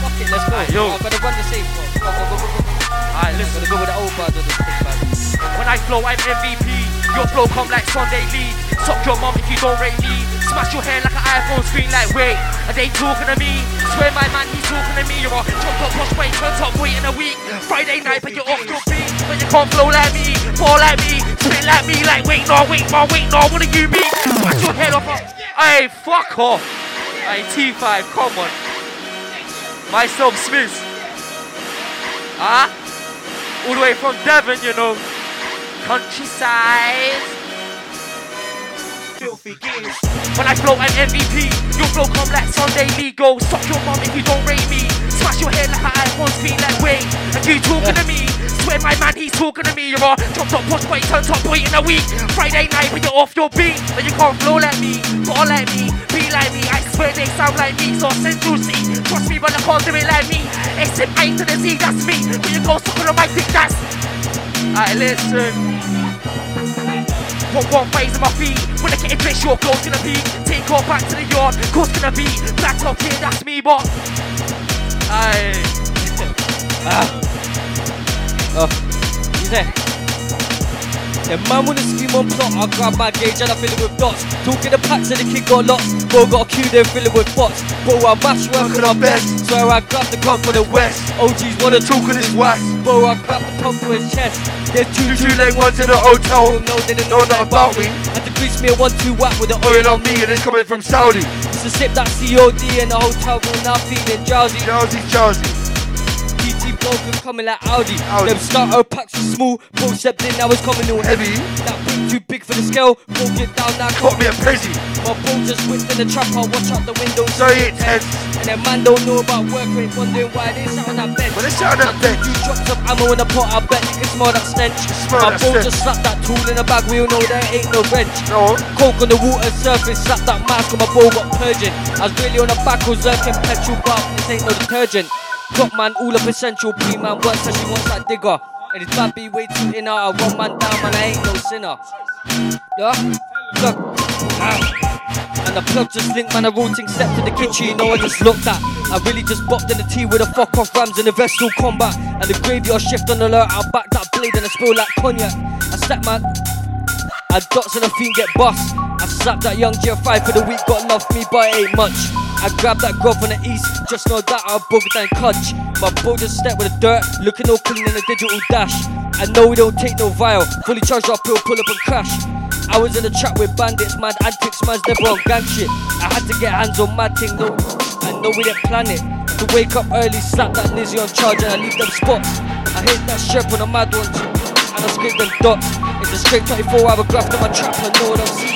fuck it, let's go.
Aye, yo.
I'm gonna run the same bro. Go, go, go, go, go.
Alright, listen.
Gonna go with the old bars or the big bars.
When I flow, I'm MVP. Your flow come like Sunday lead. Suck your mom if you don't rate me. Smash your hair like an iPhone screen, like wait, are they talking to me? Swear my man, he's talking to me. You're a jump up, push weight, turn top weight in a week. Friday night, but you're off your feet. But you can't flow like me, fall like me, spit like me, like wait, no, wait, no, wait, no, what do you mean? Smash your head off. Hey, fuck off. Hey, T5, come on. Myself Smith. Ah? All the way from Devon, you know. Countryside. Filthy gears. When I flow, I'm MVP. Your flow come like Sunday legal. Suck your mom if you don't rate me. Smash your head like an iPhone screen, like wait. And you talking to me? Swear my man, he's talking to me. You're a top top push weight, turn top weight in a week. Friday night, when you're off your beat. But you can't flow like me, fall like me, be like me. I swear they sound like me. So Central C, trust me, but I can't it like me. It's an A to the Z, that's me. But you go suck on my dick, that's. Alright, listen. One phase on my feet. When I get in bitch, your flow's gonna be. Take off back to the yard, course gonna be. Black top here, that's me, but. Aye.
Ah. Oh, you there? The man wanna scheme on plot, I grab my gauge and I fill it with dots. Talking the packs and the kid got lots. Bro got a queue, then fill it with bots. Bro, I mash working our best. So I grab the gun for the west. OGs wanna talk on his wax. Bro, I grab the pump for his chest. There's two two leg ones in the hotel. No, they didn't know nothing about me. Had to grease me a one two whack with the oil on me, and it's coming from Saudi. Used to sip that COD in the hotel room, now feeling drowsy. Drowsy, drowsy. TT broken coming like Audi. Them starter packs are small, bro stepped in, now it's coming all heavy. That brick too big for the scale, bro get down now, caught me a prezi. My bro just whipped in the trap, I watch out the window, sorry it's tense. And then man don't know about work rate, wondering why they sat on that bench. Well, they sat on that bench. Two drops of ammo in the pot, I bet you can smell that stench. My
that
bro
stench.
just slapped that tool in the bag, we all know there ain't no wrench. No. Coke on the water surface, slap that mask on my bro got purging. I was really on the back, was lurking petrol, but this ain't no detergent. Top man, all up essential. B man works so she wants that digger. And it's bad be way too in her. I run man down, man, I ain't no sinner. Yeah? Look. Ah. And the plug just linked, man, a routing step to the kitchen. You know, I just looked at. I really just bopped in the tea with a fuck off rams in the vessel combat. And the graveyard shift on alert. I'll back that blade and I spill like cognac. I step man. I dots and a fiend get bust. I slapped that young GF5 for the week, got love me, but it ain't much. I grab that girl from the east, just know that I'll booger than cudge. My just step with the dirt, looking all clean in a digital dash. I know we don't take no vial, fully charged up, he'll pull up and crash. I was in the trap with bandits, mad antics, man's never on gang shit. I had to get hands on mad thing, though. I know we didn't plan it. To wake up early, slap that Lizzie on charge, and I leave them spots. I hate that shirt on the mad ones and I scrape them dots. It's a straight 24 hour graft on my trap, I know I don't see nothing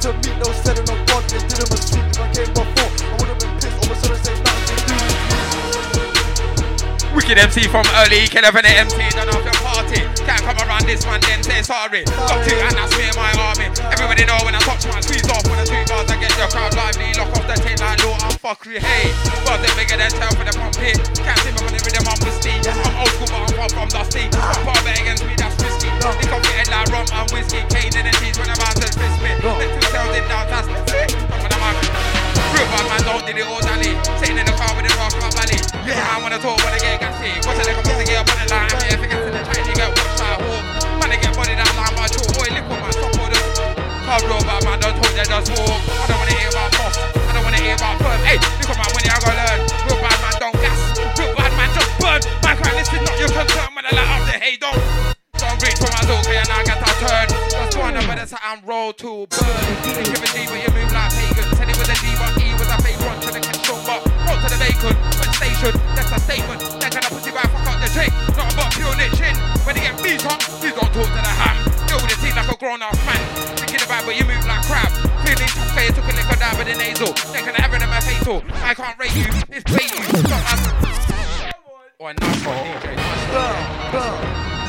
to meet, was selling on God. They did him a sweet. If I came before, I would have been pissed. All of a sudden, say nothing
Wicked MC from early, can have an MC off your party. Can't come around this man, then say sorry. Got to, and that's me and my army. Everybody know when I touch my squeeze off. When I two bars, I get your crowd lively. Lock off the tail like low, I'm fuckery. Hey, bars they bigger than tail for the pump it. Can't see me when they rhythm, I'm whiskey. I'm old school, but I'm far from dusty. One part bet against me, that's risky. They come fitted like rum and whiskey. Cane in the teeth when I'm out to fist me. Let two tails in down, that's it. I'm gonna bad man don't it all dally. Sitting in the car with the rock up valley. Yeah, I wanna talk when I get gassy. Watch a nigga to get up on the line. If it gets to the you get watched like a hawk. Man, get body that line by two. Boy, on man, stop all this. Cause real bad man don't talk, they just walk. I don't wanna hear about boss. I don't wanna hear about firm. Hey, look at my money, I gotta learn. Real bad man don't gas. Real bad man just burn. Man can't listen, not your concern. Man, I light up the hey, don't. Don't reach for my dog, and I get a turn. One of the time roll to burn. Give a G, but you move like pagan. Said it was a D, but E was a fake one to the cash show, roll to the bacon. Went station, that's a statement. That kind of pussy right, fuck out the drink. Not about pure chin. When they get beat up, please don't talk to the ham. Deal with the team like a grown ass man. Thinking about but you move like crap. Feeling tough, you took a lick of down with the nasal. Then can have it in my fatal. I can't rate you, it's pay you. Stop us. Oh, a nice one, DJ.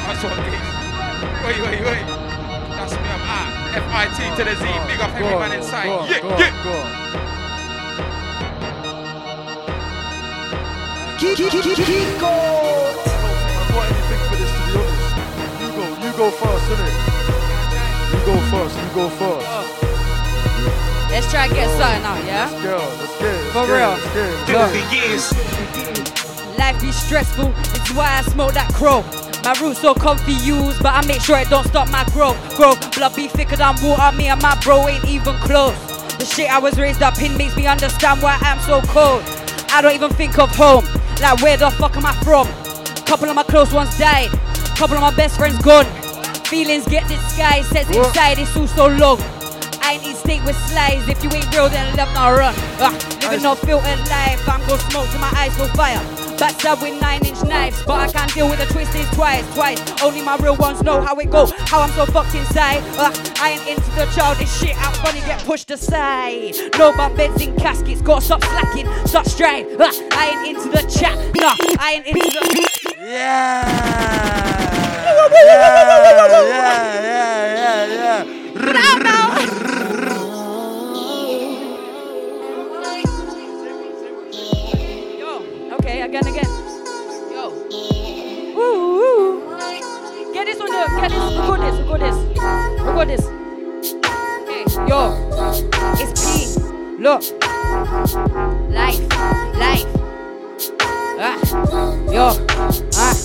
Nice one, Gigs. Wait, wait, wait. That's me, I'm at. F-I-T to the Z. Big up every man inside. Yeah, yeah.
Kiko! I've got anything for this to be honest. You go, you go first, innit? You go first, you go first.
Let's try and get something out, yeah?
Let's go, let's get it.
For
let's
real.
get it, let's get it.
Life be stressful, it's why I smoke that crow. My roots so confused, but I make sure it don't stop my growth. Growth, blood be thicker than water, me and my bro ain't even close. The shit I was raised up in makes me understand why I'm so cold. I don't even think of home, like where the fuck am I from? Couple of my close ones died, couple of my best friends gone. Feelings get disguised, says inside it's all so long. I ain't in state with slides. If you ain't real, then love not run. Uh, living no filtered life. I'm gonna smoke till my eyes go fire. Backstab with nine inch knives, but I can't deal with the twisties twice, twice. Only my real ones know how it go, how I'm so fucked inside. Uh, I ain't into the childish shit, I'm funny, get pushed aside. No, my bed's in caskets, gotta stop slacking, stop stride. Uh, I ain't into the chat, nah, I ain't into the.
Yeah! Yeah, yeah, yeah, yeah, yeah.
Yo, Get this on the, get this, record this, record this. Record this. Okay, yo. It's P. Look. Life, life. Ah, yo. Ah.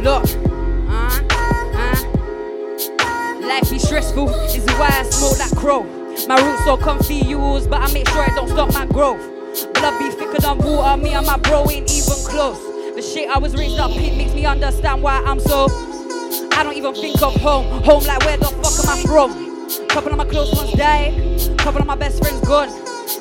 Look. Ah, ah. Life be stressful, is why I smoke that crow. My roots so comfy, confused, but I make sure it don't stop my growth. Blood be thicker than water, me and my bro ain't even close. The shit I was raised up in makes me understand why I'm so. I don't even think of home. Home like where the fuck am I from? Couple of my close ones died, couple of my best friends gone.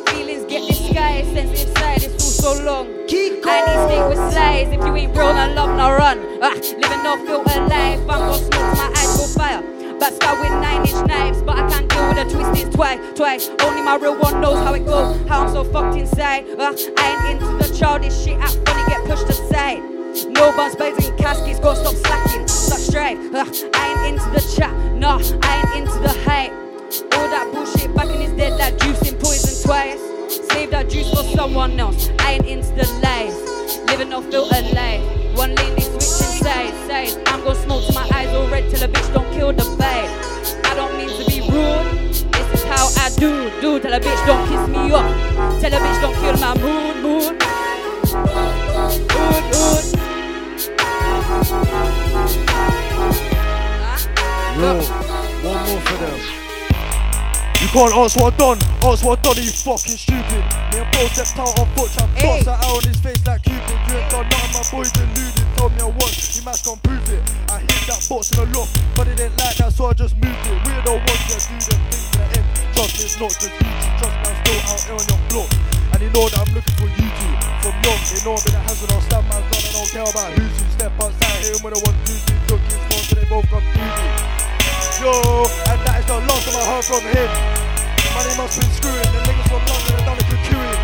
Feelings get disguised, sensitive side, it's all so long. I need stay with slides. If you ain't real, then love no run. Ah, living no filter life, I'm gonna smoke my eyes go fire. But start with nine inch knives, but I can't deal with the twisties twice, twice. Only my real one knows how it goes, how I'm so fucked inside. Uh, I ain't into the childish shit, I funny pushed aside. No buns, in caskets, gotta stop slacking, stop strive. Uh, I ain't into the chat, nah, I ain't into the hype. All that bullshit back in his dead, that juice in poison twice. Save that juice for someone else. I ain't into the lies. Living no filter life. One lane they switching sides, sides. I'm gonna smoke till my eyes all red till a bitch don't kill the vibe. I don't mean to be rude. This is how I do, do. Tell a bitch don't kiss me up. Tell a bitch don't kill my mood, mood.
Yo, one more for them. You can't ask what I done, ask what I done, you fucking stupid. Me and bro stepped out on foot, toss her out on his face like Cupid. You ain't done nothing, my boy deluded. Told me I was, you must come prove it. I hit that box in the loft, but it didn't like that, so I just moved it. We're the ones that do the things that end. Trust me, it's not just you trust me, I'm still out here on your block. And you know that I'm looking for you two. From young, they know I've been a hazard, I'll stand my ground, I don't care about who's who. Step outside, 'em with a one, two, three, looking strong, so they both me. Yo, and that is the last time I heard from him. Money must been screwing, the niggas from London and done it cocoon.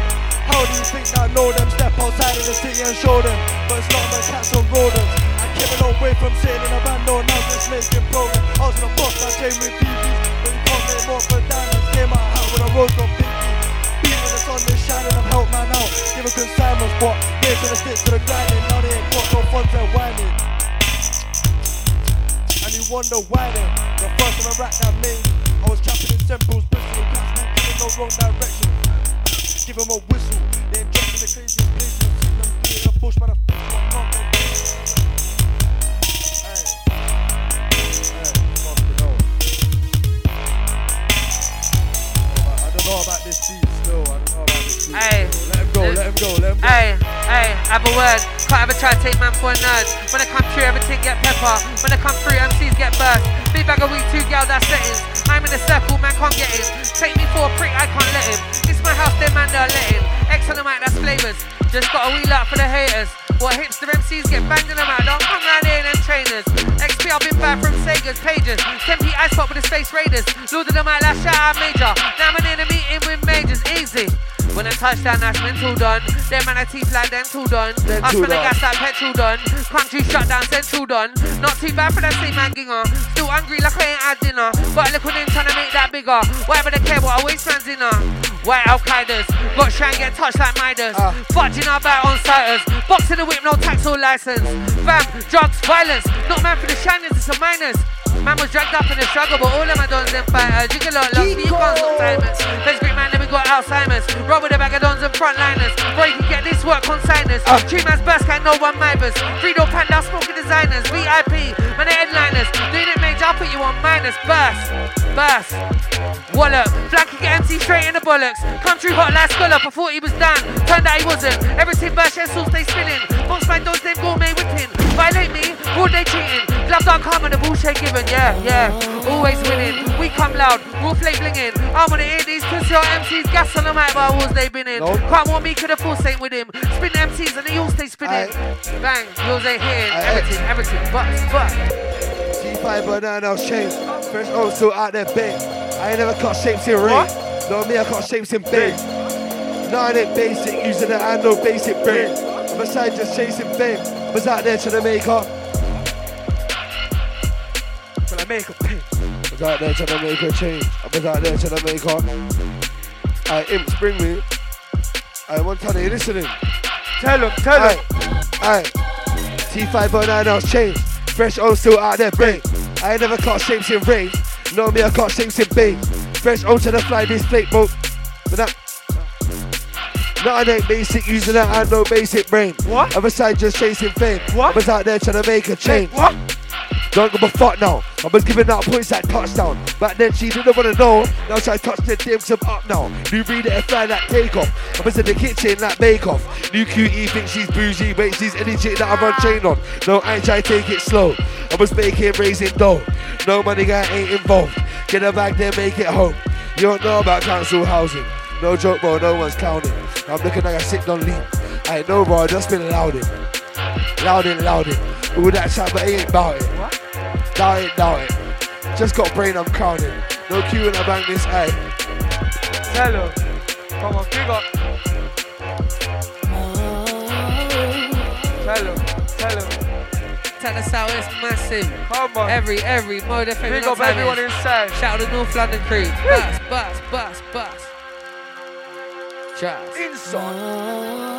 How do you think I know them? Step outside of the city and show them. But it's not the cats and rodents. I came a long way from sitting in a van, no, now just making progress. I was gonna bust my chain with BBs, but you can't make more for diamonds. Came out hot with a rose gold sun is shining, I'm help man out. Giving consignments, but they to the sticks to the grinding. Now they ain't got no funds, they're whining. And you wonder why then The first time I rap that me I was trapping in temples, Bristol Cats moving in the wrong direction Give them a whistle Then jump in the craziest places See them being a push by the about this beat
Hey.
Let him go, let him go, let him go
Hey, hey, have a word. Can't ever try to take man for a nerd. When I come through, everything get pepper. When I come through, MCs get burst. Big bag of weed, two gal, that's settings. I'm in a circle, man can't get in. Take me for a prick, I can't let him. It's my house, them man, they're letting. X on the mic, that's flavors. Just got a wheel out for the haters. What hipster MCs get banged in the mouth. Don't come round here and trainers. XP, I've been back from Sega's pages. Tempe ice pop with the Space Raiders. Lord of the mic, last shout out major. Now I'm in a meeting with majors. Easy. When I touchdown, that's mental done. Them man, I teeth like dental done. I spend the gas like petrol done. Country shut down, central done. Not too bad for that same man ginger. Still hungry like I ain't had dinner. But look at them trying to make that bigger. Whatever they care, what I wasteman's in her. White Al Qaeda's. Got try and get touched like Midas. Fudging our back on sighters. Boxing the whip, no tax or license. Fam, drugs, violence. Not man for the shiners, it's a minus. Man was dragged up in the struggle, but all of my dons them fighters. Jiggle out, love, you can't stop timers. Let's great man, then we got Alzheimer's. Roll with a bag of dons and frontliners. Bro, you can get this work consigners. Ah. Three man's burst, can't no one mibers. Fredo Panda, smoking designers. VIP, man, the headliners. Doing it major, I'll put you on minus. Burst, burst. Wallop, flank get MC straight in the bollocks. Country hot like scallop, I thought he was done. Turned out he wasn't. Everything burst, yeah, sauce stay spinning. Box my dons, them gourmet whipping. Violate me, all day cheating. Gloves don't come and the bullshit given, yeah, yeah. Always winning. We come loud, flame blinging. I wanna hear these pussy or MCs gas on the mic, but wars they been in. Can't want me, could have force ain't with him. Spin the MCs and they all stay spinning. Bang, yours ain't hitting. Everything, everything, but, but.
T5 banana chains. Fresh old still out there big. I ain't never caught shapes in rain. No me, I caught shapes in big. No, it basic, using the hand, no basic brain. I'm just chasing fame. Was out there trying to make up.
Trying to make a pin.
I was out there trying to make a change. I was out there trying to make up. I imps bring me. I one time they listening.
Tell them, tell them.
Aye. T5 banana chains. Fresh old still out there big. I ain't never caught shapes in rain. No me, I caught shapes in base. Fresh old to the fly this plate boat. But that no, I ain't basic, using that and no basic brain. What? Other side just chasing fame. What? I was out there trying to make a change. What? Don't give a fuck now. I was giving out points at touchdown. Back then she didn't wanna know. Now she touch the dims I'm up now. New breed it fly like takeoff. I'm was in the kitchen like bake off. New QE thinks she's bougie, wait she's any chick that I run train on. No, I ain't try take it slow. I was making raising dough. No money guy ain't involved. Get a bag then make it home. You don't know about council housing. No joke, bro, no one's counting. I'm looking like a sick don't leave. I know, bro, I just been louding. Louding, louding. All that chat, but ain't about it. Doubt it, doubt it. Just got brain, I'm counting. No queue in the bank this eye.
Tell them. Come on, big up. Tell them, tell them.
Tell us how it's massive.
Come on.
Every, every mode FM.
Big up everyone
is.
inside.
Shout out to North London crew. Bus, bus, bus, bus. Shout.
Inside.